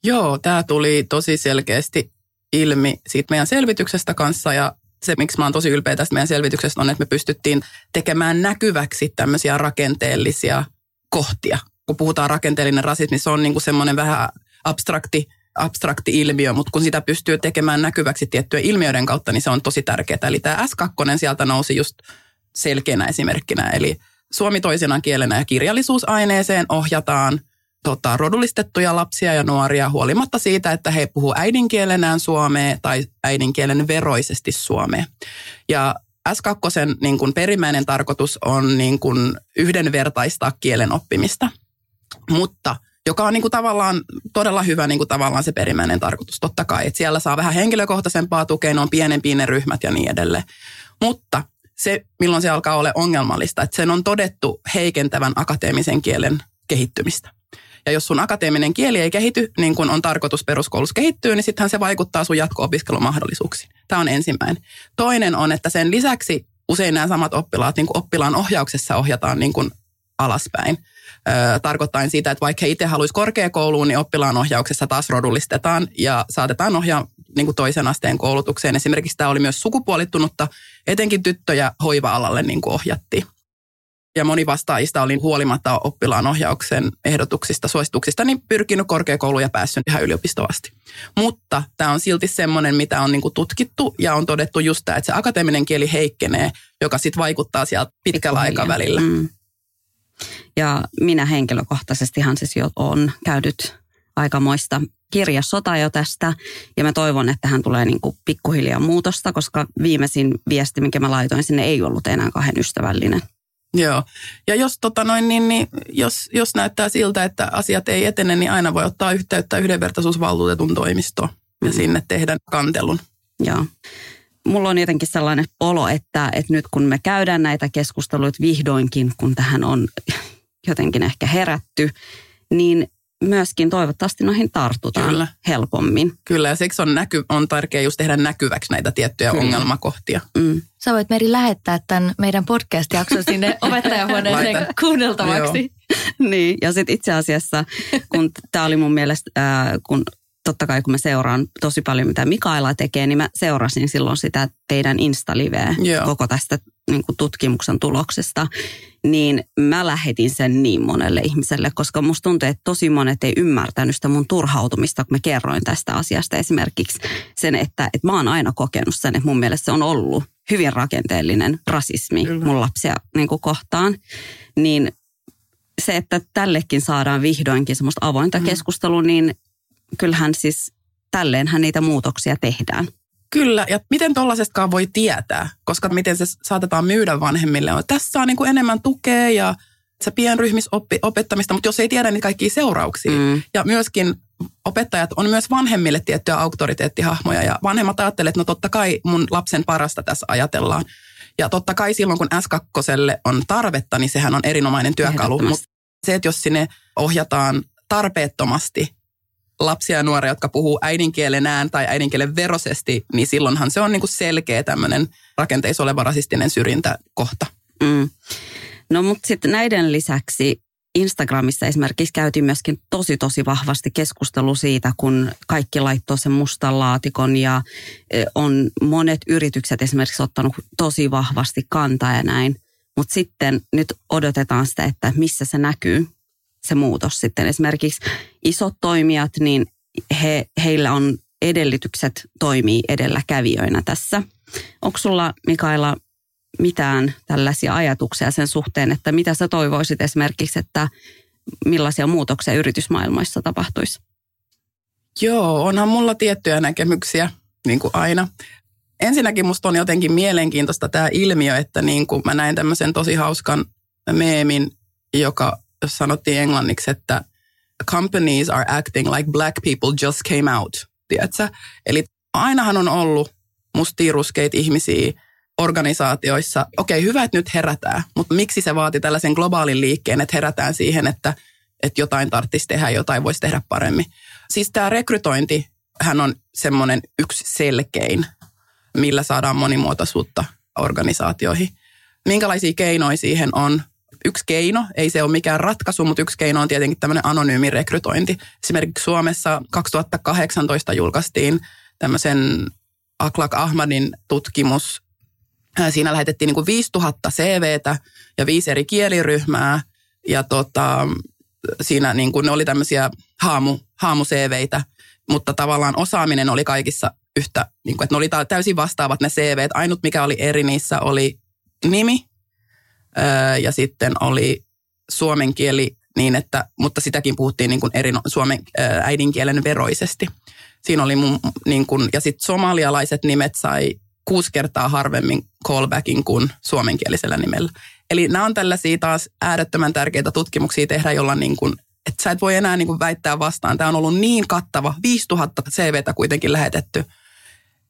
Speaker 2: Joo, tämä tuli tosi selkeästi ilmi siitä meidän selvityksestä kanssa ja se, miksi mä oon tosi ylpeä tästä meidän selvityksestä, on, että me pystyttiin tekemään näkyväksi tämmöisiä rakenteellisia kohtia. Kun puhutaan rakenteellinen rasismi, se on niinku semmoinen vähän abstrakti, abstrakti ilmiö, mutta kun sitä pystyy tekemään näkyväksi tiettyjen ilmiöiden kautta, niin se on tosi tärkeää. Eli tämä S2 sieltä nousi just selkeänä esimerkkinä. Eli suomi toisena kielenä ja kirjallisuusaineeseen ohjataan tota, rodullistettuja lapsia ja nuoria huolimatta siitä, että he puhuu äidinkielenään suomea tai äidinkielen veroisesti suomea. Ja S2 niin kuin perimmäinen tarkoitus on niin kuin yhdenvertaistaa kielen oppimista, mutta joka on niin kuin tavallaan todella hyvä niin kuin tavallaan se perimmäinen tarkoitus. Totta kai, että siellä saa vähän henkilökohtaisempaa tukea, ne on pienempiä ne ryhmät ja niin edelleen. Mutta se, milloin se alkaa olla ongelmallista, että sen on todettu heikentävän akateemisen kielen kehittymistä. Ja jos sun akateeminen kieli ei kehity, niin kuin on tarkoitus peruskoulussa kehittyä, niin sittenhän se vaikuttaa sun jatko-opiskelumahdollisuuksiin. Tämä on ensimmäinen. Toinen on, että sen lisäksi usein nämä samat oppilaat niin kuin oppilaan ohjauksessa ohjataan niin kuin alaspäin. Tarkoittain siitä, että vaikka he itse haluaisi korkeakouluun, niin oppilaan ohjauksessa taas rodullistetaan ja saatetaan ohjaa niin kuin toisen asteen koulutukseen. Esimerkiksi tämä oli myös sukupuolittunutta, etenkin tyttöjä hoiva-alalle niin kuin ohjattiin. Ja moni vastaajista oli huolimatta oppilaan ohjauksen ehdotuksista, suosituksista, niin pyrkinyt korkeakouluun ja päässyt ihan yliopistoon asti. Mutta tämä on silti semmoinen, mitä on niin kuin tutkittu ja on todettu just tämä, että se akateeminen kieli heikkenee, joka sitten vaikuttaa sieltä pitkällä aikavälillä.
Speaker 1: Mm. Ja minä henkilökohtaisestihan siis jo on käynyt aikamoista kirjasotaa jo tästä. Ja mä toivon, että hän tulee niin kuin pikkuhiljaa muutosta, koska viimeisin viesti, minkä mä laitoin sinne, ei ollut enää kahden ystävällinen.
Speaker 2: Joo. Ja jos, tota noin, niin, niin, jos, jos näyttää siltä, että asiat ei etene, niin aina voi ottaa yhteyttä yhdenvertaisuusvaltuutetun toimistoon ja
Speaker 1: Mm.
Speaker 2: sinne tehdä kantelun.
Speaker 1: Joo. Mulla on jotenkin sellainen olo, että, että nyt kun me käydään näitä keskusteluita vihdoinkin, kun tähän on jotenkin ehkä herätty, niin myöskin toivottavasti noihin tartutaan
Speaker 2: Kyllä.
Speaker 1: helpommin.
Speaker 2: Kyllä, ja siksi on, näky, on tärkeää just tehdä näkyväksi näitä tiettyjä
Speaker 1: Kyllä.
Speaker 2: ongelmakohtia.
Speaker 1: Mm.
Speaker 3: Sä voit Meri lähettää tämän meidän podcast-jakson sinne opettajahuoneeseen
Speaker 2: Laitan.
Speaker 3: kuunneltavaksi.
Speaker 1: Niin, ja sitten itse asiassa, kun tämä oli mun mielestä, ää, kun totta kai kun mä seuraan tosi paljon, mitä Mikaela tekee, niin mä seurasin silloin sitä teidän Insta-liveä
Speaker 2: Joo.
Speaker 1: koko tästä niin kuin tutkimuksen tuloksesta. Niin mä lähetin sen niin monelle ihmiselle, koska musta tuntuu, että tosi monet ei ymmärtänyt sitä mun turhautumista, kun mä kerroin tästä asiasta. Esimerkiksi sen, että, että mä oon aina kokenut sen, että mun mielestä se on ollut hyvin rakenteellinen rasismi
Speaker 2: Kyllä.
Speaker 1: mun lapsia niin kuin kohtaan. Niin se, että tällekin saadaan vihdoinkin semmoista avointa
Speaker 2: Mm.
Speaker 1: keskustelua, niin kyllähän siis tälleenhän niitä muutoksia tehdään.
Speaker 2: Kyllä, ja miten tollaisestakaan voi tietää, koska miten se saatetaan myydä vanhemmille. on, Tässä saa niin kuin enemmän tukea ja se pienryhmis opettamista, mutta jos ei tiedä niitä kaikkia seurauksia.
Speaker 1: Mm.
Speaker 2: Ja myöskin opettajat on myös vanhemmille tiettyjä auktoriteettihahmoja ja vanhemmat ajattelevat, että no totta kai mun lapsen parasta tässä ajatellaan. Ja totta kai silloin, kun S2 on tarvetta, niin sehän on erinomainen työkalu. Mutta se, että jos sinne ohjataan tarpeettomasti lapsia ja nuoria, jotka puhuu äidinkielenään tai äidinkielen verosesti, niin silloinhan se on niin kuin selkeä tämmöinen rakenteissa oleva rasistinen syrjintäkohta.
Speaker 1: Mm. No mutta sitten näiden lisäksi Instagramissa esimerkiksi käytiin myöskin tosi tosi vahvasti keskustelu siitä, kun kaikki laittoi sen mustan laatikon ja eh, on monet yritykset esimerkiksi ottanut tosi vahvasti kantaa ja näin. Mutta sitten nyt odotetaan sitä, että missä se näkyy, se muutos sitten. Esimerkiksi isot toimijat, niin he, heillä on edellytykset toimii edelläkävijöinä tässä. Onko sulla Mikaela mitään tällaisia ajatuksia sen suhteen, että mitä sä toivoisit esimerkiksi, että millaisia muutoksia yritysmaailmoissa tapahtuisi?
Speaker 2: Joo, onhan mulla tiettyjä näkemyksiä, niin kuin aina. ensinnäkin musta on jotenkin mielenkiintoista tämä ilmiö, että niin kuin mä näin tämmöisen tosi hauskan meemin, joka sanottiin englanniksi, että companies are acting like black people just came out, tiedätkö? Eli ainahan on ollut mustiruskeita ihmisiä organisaatioissa. Okei, hyvä, että nyt herätään, mutta miksi se vaati tällaisen globaalin liikkeen, että herätään siihen, että, että jotain tarvitsisi tehdä, jotain voisi tehdä paremmin. Siis tämä rekrytointi, hän on semmoinen yksi selkein, millä saadaan monimuotoisuutta organisaatioihin. Minkälaisia keinoja siihen on? Yksi keino, ei se ole mikään ratkaisu, mutta yksi keino on tietenkin tämmöinen anonyymi rekrytointi. Esimerkiksi Suomessa 2018 julkaistiin tämmöisen Aklak Ahmadin tutkimus. Siinä lähetettiin niin kuin 5000 CVtä ja viisi eri kieliryhmää. Ja tota, siinä niin kuin ne oli tämmöisiä haamu, haamu-CVitä, mutta tavallaan osaaminen oli kaikissa yhtä, niin kuin, että ne oli täysin vastaavat ne CV. Ainut mikä oli eri niissä oli nimi ja sitten oli suomen kieli niin, että, mutta sitäkin puhuttiin niin kuin eri suomen äidinkielen veroisesti. Siinä oli mun, niin kuin, ja sitten somalialaiset nimet sai kuusi kertaa harvemmin callbackin kuin suomenkielisellä nimellä. Eli nämä on tällaisia taas äärettömän tärkeitä tutkimuksia tehdä, jolla niin kuin, että sä et voi enää niin kuin väittää vastaan. Tämä on ollut niin kattava, 5000 CVtä kuitenkin lähetetty,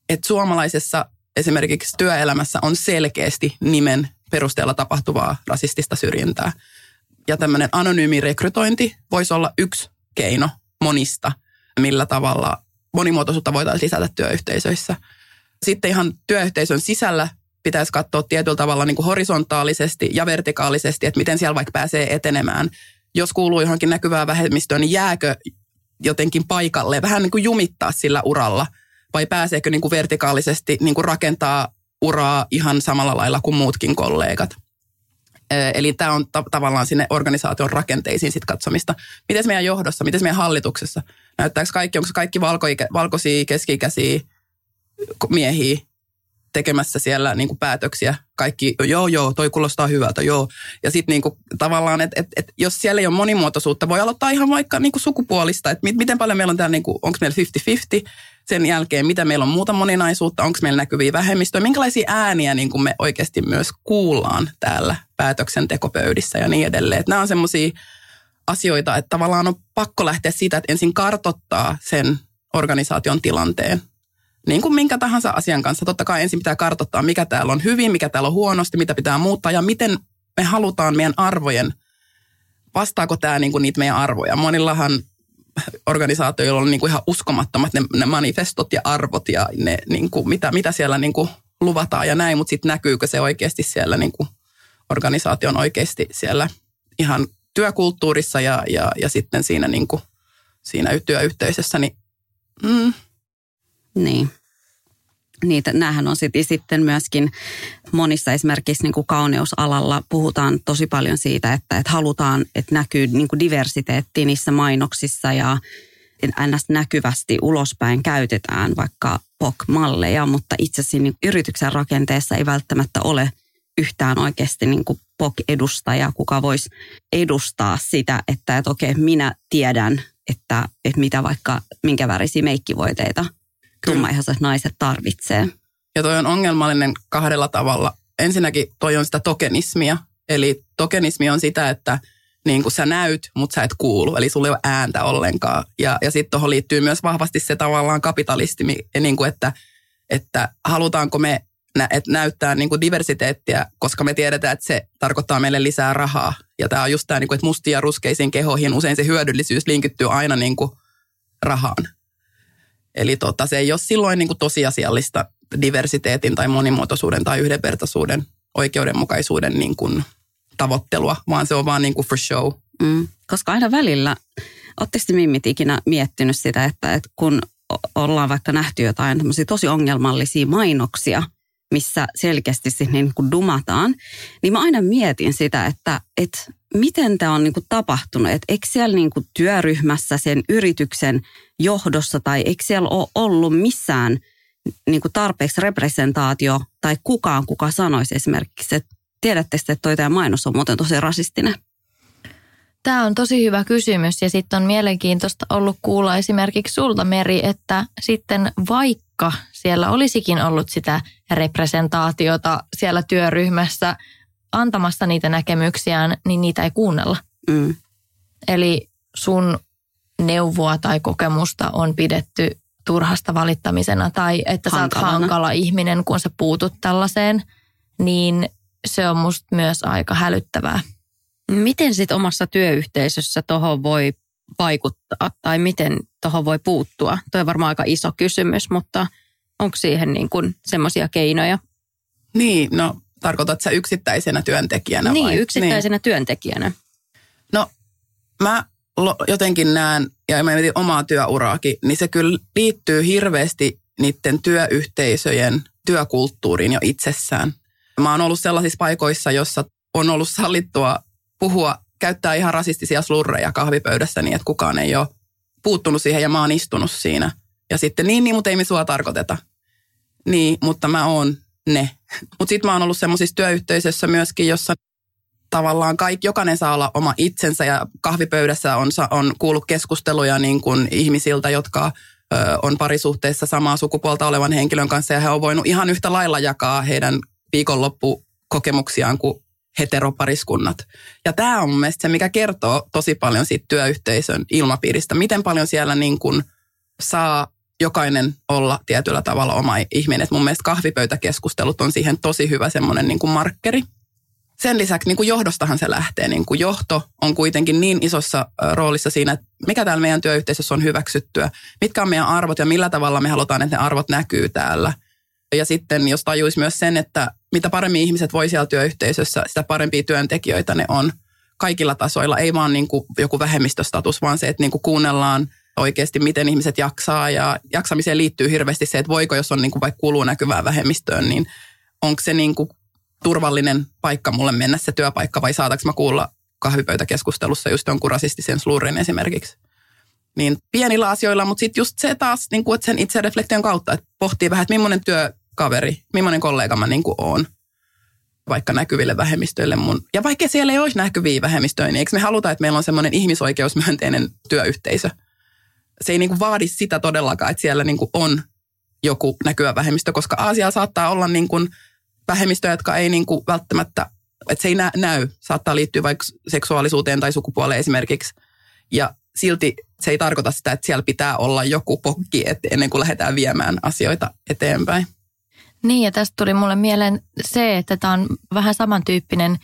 Speaker 2: että suomalaisessa esimerkiksi työelämässä on selkeästi nimen perusteella tapahtuvaa rasistista syrjintää. Ja tämmöinen anonyymi rekrytointi voisi olla yksi keino monista, millä tavalla monimuotoisuutta voitaisiin lisätä työyhteisöissä. Sitten ihan työyhteisön sisällä pitäisi katsoa tietyllä tavalla niin kuin horisontaalisesti ja vertikaalisesti, että miten siellä vaikka pääsee etenemään. Jos kuuluu johonkin näkyvään vähemmistöön, niin jääkö jotenkin paikalle, vähän niin kuin jumittaa sillä uralla, vai pääseekö niin kuin vertikaalisesti niin kuin rakentaa uraa ihan samalla lailla kuin muutkin kollegat. Eli tämä on ta- tavallaan sinne organisaation rakenteisiin sit katsomista. Miten meidän johdossa, miten meidän hallituksessa? Näyttääkö kaikki, onko kaikki valko- valkoisia, keskikäisiä miehiä tekemässä siellä niin päätöksiä. Kaikki, joo, joo, toi kuulostaa hyvältä, joo. Ja sitten niin tavallaan, että et, et, jos siellä ei ole monimuotoisuutta, voi aloittaa ihan vaikka niin sukupuolista, että miten paljon meillä on täällä, niin onko meillä 50-50, sen jälkeen, mitä meillä on muuta moninaisuutta, onko meillä näkyviä vähemmistöjä, minkälaisia ääniä niin kuin me oikeasti myös kuullaan täällä päätöksentekopöydissä ja niin edelleen. Että nämä on semmoisia asioita, että tavallaan on pakko lähteä siitä, että ensin kartottaa sen organisaation tilanteen. Niin kuin minkä tahansa asian kanssa. Totta kai ensin pitää kartottaa, mikä täällä on hyvin, mikä täällä on huonosti, mitä pitää muuttaa ja miten me halutaan meidän arvojen, vastaako tämä niin kuin niitä meidän arvoja. Monillahan organisaatioilla on niin kuin ihan uskomattomat ne, ne manifestot ja arvot ja ne, niin kuin, mitä, mitä siellä niin kuin luvataan ja näin, mutta sitten näkyykö se oikeasti siellä niin kuin organisaation oikeasti siellä ihan työkulttuurissa ja, ja, ja sitten siinä, niin kuin, siinä työyhteisössä, niin mm.
Speaker 1: Niin niitä, näähän on sit, sitten myöskin monissa esimerkiksi niin kuin kauneusalalla puhutaan tosi paljon siitä, että, että halutaan, että näkyy niin kuin diversiteetti niissä mainoksissa ja ns. näkyvästi ulospäin käytetään vaikka POC-malleja, mutta itse asiassa niin yrityksen rakenteessa ei välttämättä ole yhtään oikeasti niin kuin POC-edustaja, kuka voisi edustaa sitä, että, että okei, minä tiedän, että, että mitä vaikka, minkä värisiä meikkivoiteita tummaihaiset naiset tarvitsee.
Speaker 2: Ja toi on ongelmallinen kahdella tavalla. Ensinnäkin toi on sitä tokenismia. Eli tokenismi on sitä, että niin kuin sä näyt, mutta sä et kuulu. Eli sulla ei ole ääntä ollenkaan. Ja, ja sitten tuohon liittyy myös vahvasti se tavallaan kapitalistimi, niin kuin että, että halutaanko me nä, et näyttää niin kuin diversiteettiä, koska me tiedetään, että se tarkoittaa meille lisää rahaa. Ja tämä on just tämä, niin kuin, että mustia ruskeisiin kehoihin usein se hyödyllisyys linkittyy aina niin kuin rahaan. Eli tota, se ei ole silloin niin kuin tosiasiallista diversiteetin tai monimuotoisuuden tai yhdenvertaisuuden, oikeudenmukaisuuden niin kuin tavoittelua, vaan se on vaan niin kuin for show.
Speaker 1: Mm, koska aina välillä, oletteko Mimmit ikinä miettinyt sitä, että, että kun ollaan vaikka nähty jotain tosi ongelmallisia mainoksia, missä selkeästi niin kuin dumataan, niin mä aina mietin sitä, että, että miten tämä on niin kuin tapahtunut. Että eikö siellä niin kuin työryhmässä sen yrityksen johdossa tai eikö siellä ole ollut missään niin kuin tarpeeksi representaatio tai kukaan, kuka sanoisi esimerkiksi, että tiedätte, että toi tämä mainos on muuten tosi rasistinen?
Speaker 3: Tämä on tosi hyvä kysymys ja sitten on mielenkiintoista ollut kuulla esimerkiksi sulta Meri, että sitten vaikka siellä olisikin ollut sitä representaatiota siellä työryhmässä antamassa niitä näkemyksiään, niin niitä ei kuunnella.
Speaker 1: Mm.
Speaker 3: Eli sun neuvoa tai kokemusta on pidetty turhasta valittamisena tai että sä oot hankala ihminen, kun sä puutut tällaiseen, niin se on musta myös aika hälyttävää.
Speaker 4: Miten sitten omassa työyhteisössä tuohon voi vaikuttaa tai miten tuohon voi puuttua? Tuo on varmaan aika iso kysymys, mutta onko siihen niin kuin semmoisia keinoja?
Speaker 2: Niin, no tarkoitat sä yksittäisenä työntekijänä
Speaker 4: niin,
Speaker 2: vai?
Speaker 4: yksittäisenä työntekijänä.
Speaker 2: No mä jotenkin näen, ja mä mietin omaa työuraakin, niin se kyllä liittyy hirveästi niiden työyhteisöjen työkulttuuriin jo itsessään. Mä oon ollut sellaisissa paikoissa, jossa on ollut sallittua puhua, käyttää ihan rasistisia slurreja kahvipöydässä niin, että kukaan ei ole puuttunut siihen ja mä oon istunut siinä. Ja sitten niin, niin, mutta ei me sua tarkoiteta. Niin, mutta mä oon ne. Mutta sitten mä oon ollut semmoisissa työyhteisöissä myöskin, jossa tavallaan kaikki, jokainen saa olla oma itsensä ja kahvipöydässä on, on kuullut keskusteluja niin kuin ihmisiltä, jotka ö, on parisuhteessa samaa sukupuolta olevan henkilön kanssa ja he on voinut ihan yhtä lailla jakaa heidän viikonloppukokemuksiaan kuin heteropariskunnat. Ja tämä on mun se, mikä kertoo tosi paljon siitä työyhteisön ilmapiiristä. Miten paljon siellä niin kuin saa jokainen olla tietyllä tavalla oma ihminen. Et mun mielestä kahvipöytäkeskustelut on siihen tosi hyvä semmoinen niin kuin markkeri. Sen lisäksi niin kuin johdostahan se lähtee. Niin kuin johto on kuitenkin niin isossa roolissa siinä, että mikä täällä meidän työyhteisössä on hyväksyttyä, mitkä on meidän arvot ja millä tavalla me halutaan, että ne arvot näkyy täällä. Ja sitten jos tajuisi myös sen, että mitä paremmin ihmiset voi siellä työyhteisössä, sitä parempia työntekijöitä ne on kaikilla tasoilla. Ei vaan niin kuin joku vähemmistöstatus, vaan se, että niin kuin kuunnellaan oikeasti, miten ihmiset jaksaa. Ja jaksamiseen liittyy hirveästi se, että voiko, jos on niin kuin vaikka kuuluu näkyvää vähemmistöön, niin onko se niin kuin turvallinen paikka mulle mennä se työpaikka vai saataanko mä kuulla kahvipöytäkeskustelussa just jonkun rasistisen slurrin esimerkiksi. Niin pienillä asioilla, mutta sitten just se taas, niin kuin, että sen itsereflektion kautta, että pohtii vähän, että millainen työkaveri, millainen kollega mä niin kuin oon vaikka näkyville vähemmistöille mun. Ja vaikka siellä ei olisi näkyviä vähemmistöjä, niin eikö me haluta, että meillä on semmoinen ihmisoikeusmyönteinen työyhteisö? Se ei niin kuin vaadi sitä todellakaan, että siellä niin kuin on joku näkyvä vähemmistö, koska Aasialla saattaa olla niin kuin vähemmistöjä, jotka ei niin kuin välttämättä, että se ei nä- näy, saattaa liittyä vaikka seksuaalisuuteen tai sukupuoleen esimerkiksi. Ja silti se ei tarkoita sitä, että siellä pitää olla joku pokki että ennen kuin lähdetään viemään asioita eteenpäin.
Speaker 3: Niin ja tästä tuli mulle mieleen se, että tämä on vähän samantyyppinen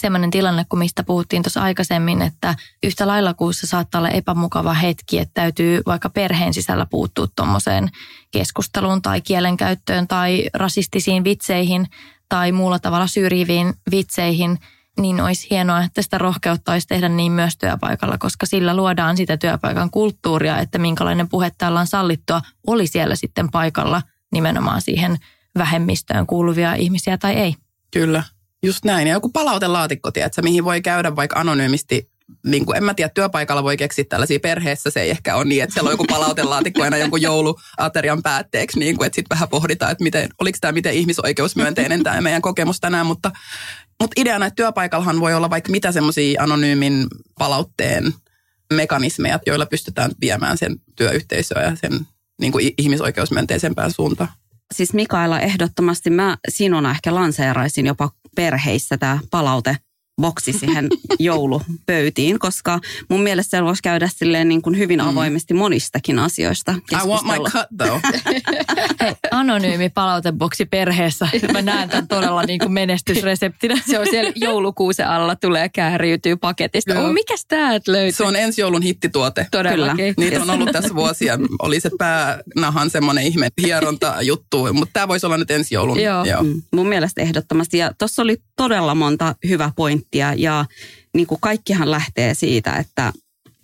Speaker 3: semmoinen tilanne kuin mistä puhuttiin tuossa aikaisemmin, että yhtä lailla kuussa saattaa olla epämukava hetki, että täytyy vaikka perheen sisällä puuttua tuommoiseen keskusteluun tai kielenkäyttöön tai rasistisiin vitseihin tai muulla tavalla syrjiviin vitseihin, niin olisi hienoa, että sitä rohkeutta olisi tehdä niin myös työpaikalla, koska sillä luodaan sitä työpaikan kulttuuria, että minkälainen puhe täällä on sallittua, oli siellä sitten paikalla nimenomaan siihen vähemmistöön kuuluvia ihmisiä tai ei.
Speaker 2: Kyllä, just näin. Ja joku palautelaatikko, tiedätkö, mihin voi käydä vaikka anonyymisti. Niin kuin, en mä tiedä, työpaikalla voi keksiä tällaisia perheessä. Se ei ehkä ole niin, että siellä on joku palautelaatikko aina jonkun jouluaterian päätteeksi. Niin kuin, että sitten vähän pohditaan, että miten, oliko tämä miten ihmisoikeusmyönteinen tämä meidän kokemus tänään. Mutta, mutta ideana, että työpaikallahan voi olla vaikka mitä semmoisia anonyymin palautteen mekanismeja, joilla pystytään viemään sen työyhteisöä ja sen niin kuin ihmisoikeusmyönteisempään suuntaan.
Speaker 1: Siis Mikaela ehdottomasti mä sinuna ehkä lanseeraisin jopa perheissä tämä palaute boksi siihen joulupöytiin, koska mun mielestä siellä voisi käydä silleen niin kuin hyvin avoimesti monistakin asioista
Speaker 2: I want my
Speaker 1: keskustella.
Speaker 2: cut though.
Speaker 3: Hei, anonyymi palauteboksi perheessä. Mä näen tämän todella niin kuin menestysreseptinä.
Speaker 4: Se on siellä joulukuusen alla, tulee kääriytyy paketista.
Speaker 2: Joo.
Speaker 4: Oh, mikäs täältä löytyy?
Speaker 2: Se on ensi joulun hittituote.
Speaker 4: Todellakin.
Speaker 2: Niitä on ollut tässä vuosia. Oli se päänahan semmoinen ihme hieronta juttu, mutta tämä voisi olla nyt ensi joulun.
Speaker 4: Joo.
Speaker 2: Joo.
Speaker 1: Mm, mun mielestä ehdottomasti. Ja tuossa oli todella monta hyvää pointtia ja niin kuin kaikkihan lähtee siitä, että,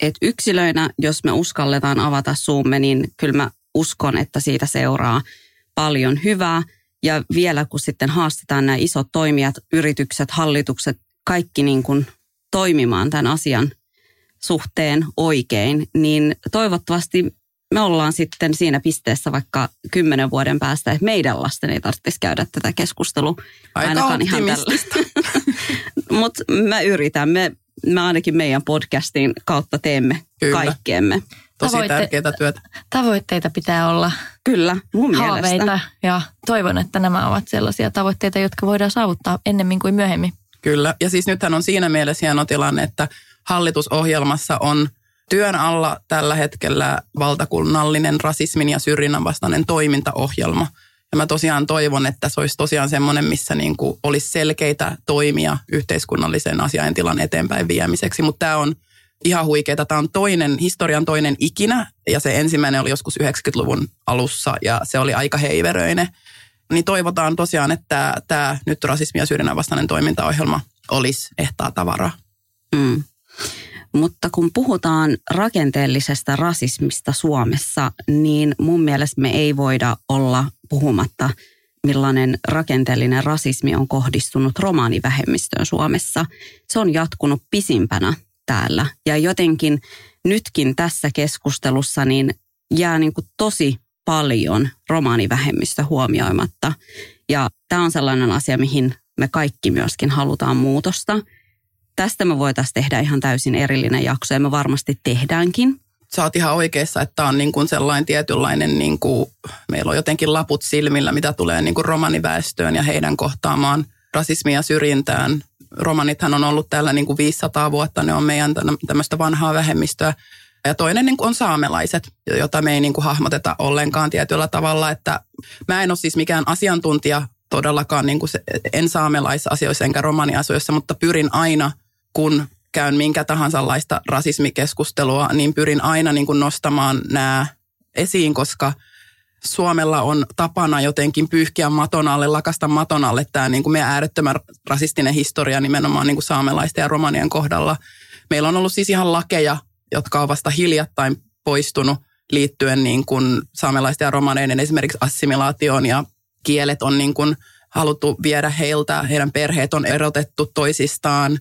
Speaker 1: että yksilöinä, jos me uskalletaan avata suumme, niin kyllä mä uskon, että siitä seuraa paljon hyvää. Ja vielä kun sitten haastetaan nämä isot toimijat, yritykset, hallitukset, kaikki niin kuin toimimaan tämän asian suhteen oikein, niin toivottavasti me ollaan sitten siinä pisteessä vaikka kymmenen vuoden päästä, että meidän lasten ei tarvitsisi käydä tätä keskustelua.
Speaker 2: Aika
Speaker 1: Ainakaan ihan tällä.
Speaker 2: optimistista.
Speaker 1: Mutta mä yritän. Me me ainakin meidän podcastin kautta teemme
Speaker 2: Kyllä.
Speaker 1: kaikkeemme.
Speaker 2: Tosi
Speaker 3: Tavoitte-
Speaker 2: tärkeää työtä.
Speaker 3: Tavoitteita pitää olla
Speaker 1: Kyllä, mun
Speaker 3: haaveita
Speaker 1: mielestä.
Speaker 3: ja toivon, että nämä ovat sellaisia tavoitteita, jotka voidaan saavuttaa ennemmin kuin myöhemmin.
Speaker 2: Kyllä. Ja siis nythän on siinä mielessä hieno tilanne, että hallitusohjelmassa on työn alla tällä hetkellä valtakunnallinen rasismin ja syrjinnän vastainen toimintaohjelma. Ja mä tosiaan toivon, että se olisi tosiaan semmoinen, missä niin kuin olisi selkeitä toimia yhteiskunnallisen asiaintilan eteenpäin viemiseksi. Mutta tämä on ihan huikeeta. Tämä on toinen, historian toinen ikinä ja se ensimmäinen oli joskus 90-luvun alussa ja se oli aika heiveröinen. Niin toivotaan tosiaan, että tämä nyt rasismi ja syrjinnän vastainen toimintaohjelma olisi ehtaa tavaraa.
Speaker 1: Mm. Mutta kun puhutaan rakenteellisesta rasismista Suomessa, niin mun mielestä me ei voida olla puhumatta, millainen rakenteellinen rasismi on kohdistunut romaanivähemmistöön Suomessa. Se on jatkunut pisimpänä täällä. Ja jotenkin nytkin tässä keskustelussa niin jää niin kuin tosi paljon romaanivähemmistö huomioimatta. Ja tämä on sellainen asia, mihin me kaikki myöskin halutaan muutosta. Tästä me voitaisiin tehdä ihan täysin erillinen jakso ja me varmasti tehdäänkin.
Speaker 2: Sä oot ihan oikeassa, että on niin kuin sellainen tietynlainen, niin kuin, meillä on jotenkin laput silmillä, mitä tulee niin kuin romaniväestöön ja heidän kohtaamaan rasismia syrjintään. Romanithan on ollut täällä niin kuin 500 vuotta, ne on meidän tämmöistä vanhaa vähemmistöä. Ja toinen niin kuin on saamelaiset, jota me ei niin kuin hahmoteta ollenkaan tietyllä tavalla, että mä en ole siis mikään asiantuntija todellakaan niin kuin se, en saamelaisasioissa enkä romaniasioissa, mutta pyrin aina, kun käyn minkä tahansa laista rasismikeskustelua, niin pyrin aina niin kuin nostamaan nämä esiin, koska Suomella on tapana jotenkin pyyhkiä maton alle, lakasta maton alle tämä niin kuin meidän äärettömän rasistinen historia nimenomaan niin kuin saamelaisten ja romanien kohdalla. Meillä on ollut siis ihan lakeja, jotka on vasta hiljattain poistunut liittyen niin kuin saamelaisten ja romaneiden esimerkiksi assimilaatioon ja kielet on niin kuin haluttu viedä heiltä, heidän perheet on erotettu toisistaan,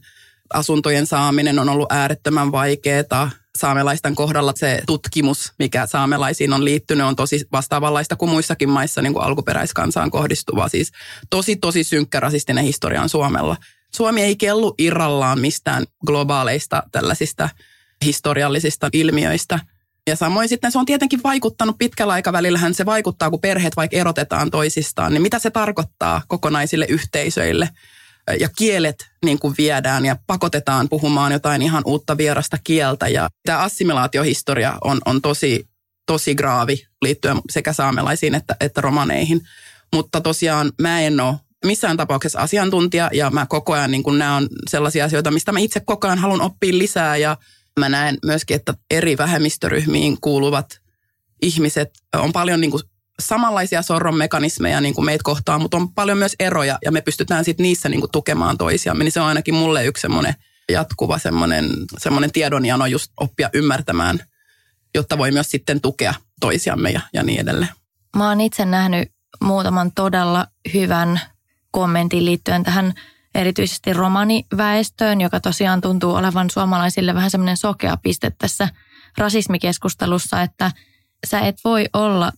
Speaker 2: asuntojen saaminen on ollut äärettömän vaikeaa. Saamelaisten kohdalla se tutkimus, mikä saamelaisiin on liittynyt, on tosi vastaavanlaista kuin muissakin maissa niin kuin alkuperäiskansaan kohdistuvaa. Siis tosi, tosi synkkä rasistinen historia on Suomella. Suomi ei kellu irrallaan mistään globaaleista tällaisista historiallisista ilmiöistä. Ja samoin sitten se on tietenkin vaikuttanut pitkällä aikavälillähän se vaikuttaa, kun perheet vaikka erotetaan toisistaan, niin mitä se tarkoittaa kokonaisille yhteisöille. Ja kielet niin kuin viedään ja pakotetaan puhumaan jotain ihan uutta vierasta kieltä. Ja tämä assimilaatiohistoria on, on tosi, tosi graavi liittyen sekä saamelaisiin että, että romaneihin. Mutta tosiaan mä en ole missään tapauksessa asiantuntija ja mä koko ajan niin kuin nämä on sellaisia asioita, mistä mä itse koko ajan haluan oppia lisää ja Mä näen myöskin, että eri vähemmistöryhmiin kuuluvat ihmiset on paljon niin kuin samanlaisia sorron mekanismeja niin kuin meitä kohtaan, mutta on paljon myös eroja ja me pystytään sitten niissä niin kuin tukemaan toisiamme. Niin se on ainakin mulle yksi semmoinen jatkuva semmoinen, semmoinen tiedonjano just oppia ymmärtämään, jotta voi myös sitten tukea toisiamme ja, ja niin edelleen.
Speaker 3: Mä oon itse nähnyt muutaman todella hyvän kommentin liittyen tähän erityisesti romaniväestöön, joka tosiaan tuntuu olevan suomalaisille vähän semmoinen sokea piste tässä rasismikeskustelussa, että sä et voi olla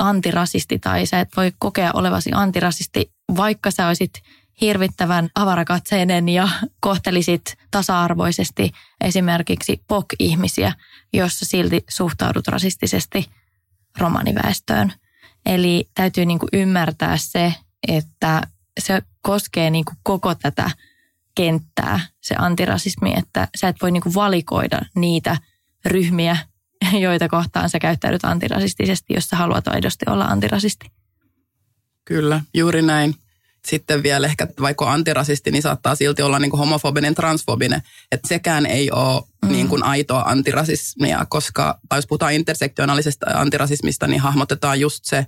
Speaker 3: antirasisti tai sä et voi kokea olevasi antirasisti, vaikka sä olisit hirvittävän avarakatseinen ja kohtelisit tasa-arvoisesti esimerkiksi POK-ihmisiä, jossa silti suhtaudut rasistisesti romaniväestöön. Eli täytyy niin kuin ymmärtää se, että se koskee niin kuin koko tätä kenttää, se antirasismi, että sä et voi niin kuin valikoida niitä ryhmiä, joita kohtaan sä käyttäydyt antirasistisesti, jos sä haluat aidosti olla antirasisti.
Speaker 2: Kyllä, juuri näin. Sitten vielä ehkä vaikka antirasisti, niin saattaa silti olla niin kuin homofobinen, transfobinen. Että sekään ei ole mm. niin kuin aitoa antirasismia, koska tai jos puhutaan intersektionaalisesta antirasismista, niin hahmotetaan just se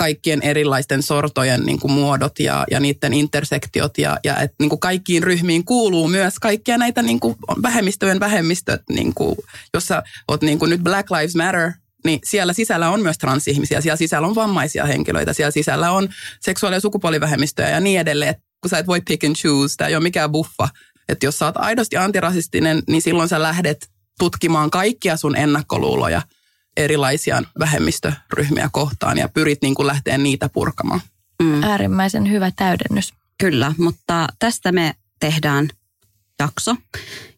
Speaker 2: kaikkien erilaisten sortojen niin kuin muodot ja, ja niiden intersektiot. Ja, ja että niin kuin kaikkiin ryhmiin kuuluu myös kaikkia näitä niin kuin vähemmistöjen vähemmistöt. Niin kuin, jos sä oot niin kuin nyt Black Lives Matter, niin siellä sisällä on myös transihmisiä, siellä sisällä on vammaisia henkilöitä, siellä sisällä on seksuaali- ja sukupuolivähemmistöjä ja niin edelleen. Kun sä et voi pick and choose, tämä ei ole mikään buffa. Että jos sä oot aidosti antirasistinen, niin silloin sä lähdet tutkimaan kaikkia sun ennakkoluuloja erilaisia vähemmistöryhmiä kohtaan ja pyrit niin kuin lähteä niitä purkamaan.
Speaker 3: Mm. Äärimmäisen hyvä täydennys.
Speaker 1: Kyllä, mutta tästä me tehdään jakso.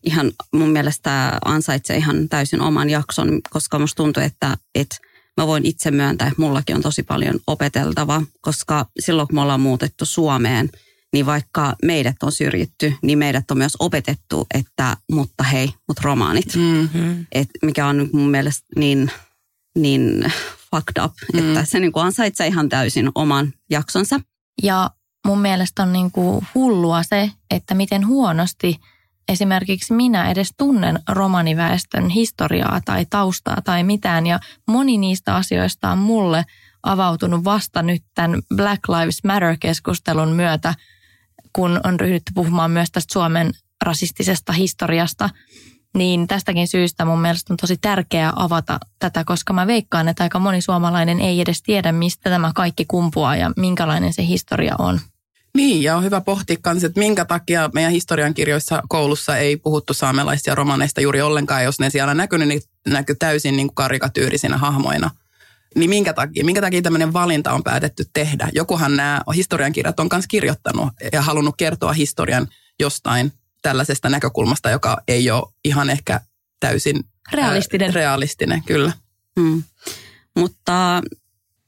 Speaker 1: Ihan mun mielestä ansaitsee ihan täysin oman jakson, koska musta tuntuu, että, että mä voin itse myöntää, että mullakin on tosi paljon opeteltava, koska silloin kun me ollaan muutettu Suomeen, niin vaikka meidät on syrjitty, niin meidät on myös opetettu, että mutta hei, mut romaanit.
Speaker 2: Mm-hmm.
Speaker 1: Et mikä on mun mielestä niin, niin fucked up, mm. että se niin kuin ansaitsee ihan täysin oman jaksonsa.
Speaker 3: Ja mun mielestä on niin kuin hullua se, että miten huonosti esimerkiksi minä edes tunnen romaniväestön historiaa tai taustaa tai mitään. Ja moni niistä asioista on mulle avautunut vasta nyt tämän Black Lives Matter-keskustelun myötä, kun on ryhdytty puhumaan myös tästä Suomen rasistisesta historiasta. Niin tästäkin syystä mun mielestä on tosi tärkeää avata tätä, koska mä veikkaan, että aika moni suomalainen ei edes tiedä, mistä tämä kaikki kumpuaa ja minkälainen se historia on.
Speaker 2: Niin, ja on hyvä pohtia myös, että minkä takia meidän historiankirjoissa koulussa ei puhuttu saamelaisia romaneista juuri ollenkaan. Jos ne siellä näkyy, niin näkyy täysin niin kuin karikatyyrisinä hahmoina. Niin minkä takia, minkä takia tämmöinen valinta on päätetty tehdä? Jokuhan nämä historiankirjat on myös kirjoittanut ja halunnut kertoa historian jostain tällaisesta näkökulmasta, joka ei ole ihan ehkä täysin
Speaker 3: Realistinen.
Speaker 2: Ää, realistinen, kyllä.
Speaker 1: Hmm. Mutta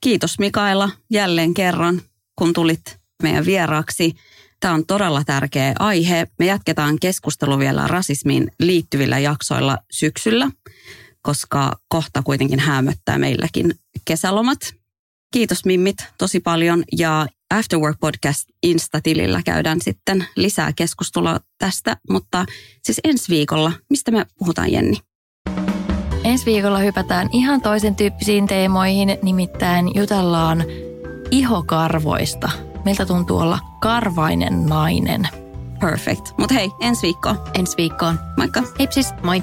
Speaker 1: kiitos Mikaela jälleen kerran, kun tulit meidän vieraaksi. Tämä on todella tärkeä aihe. Me jatketaan keskustelua vielä rasismiin liittyvillä jaksoilla syksyllä, koska kohta kuitenkin hämöttää meilläkin kesälomat. Kiitos Mimmit tosi paljon ja Afterwork Podcast Insta-tilillä käydään sitten lisää keskustelua tästä, mutta siis ensi viikolla, mistä me puhutaan Jenni?
Speaker 3: Ensi viikolla hypätään ihan toisen tyyppisiin teemoihin, nimittäin jutellaan ihokarvoista. Miltä tuntuu olla karvainen nainen?
Speaker 1: Perfect. Mutta hei, ensi viikko.
Speaker 4: Ensi viikkoon.
Speaker 1: Moikka.
Speaker 4: Heipsis, moi.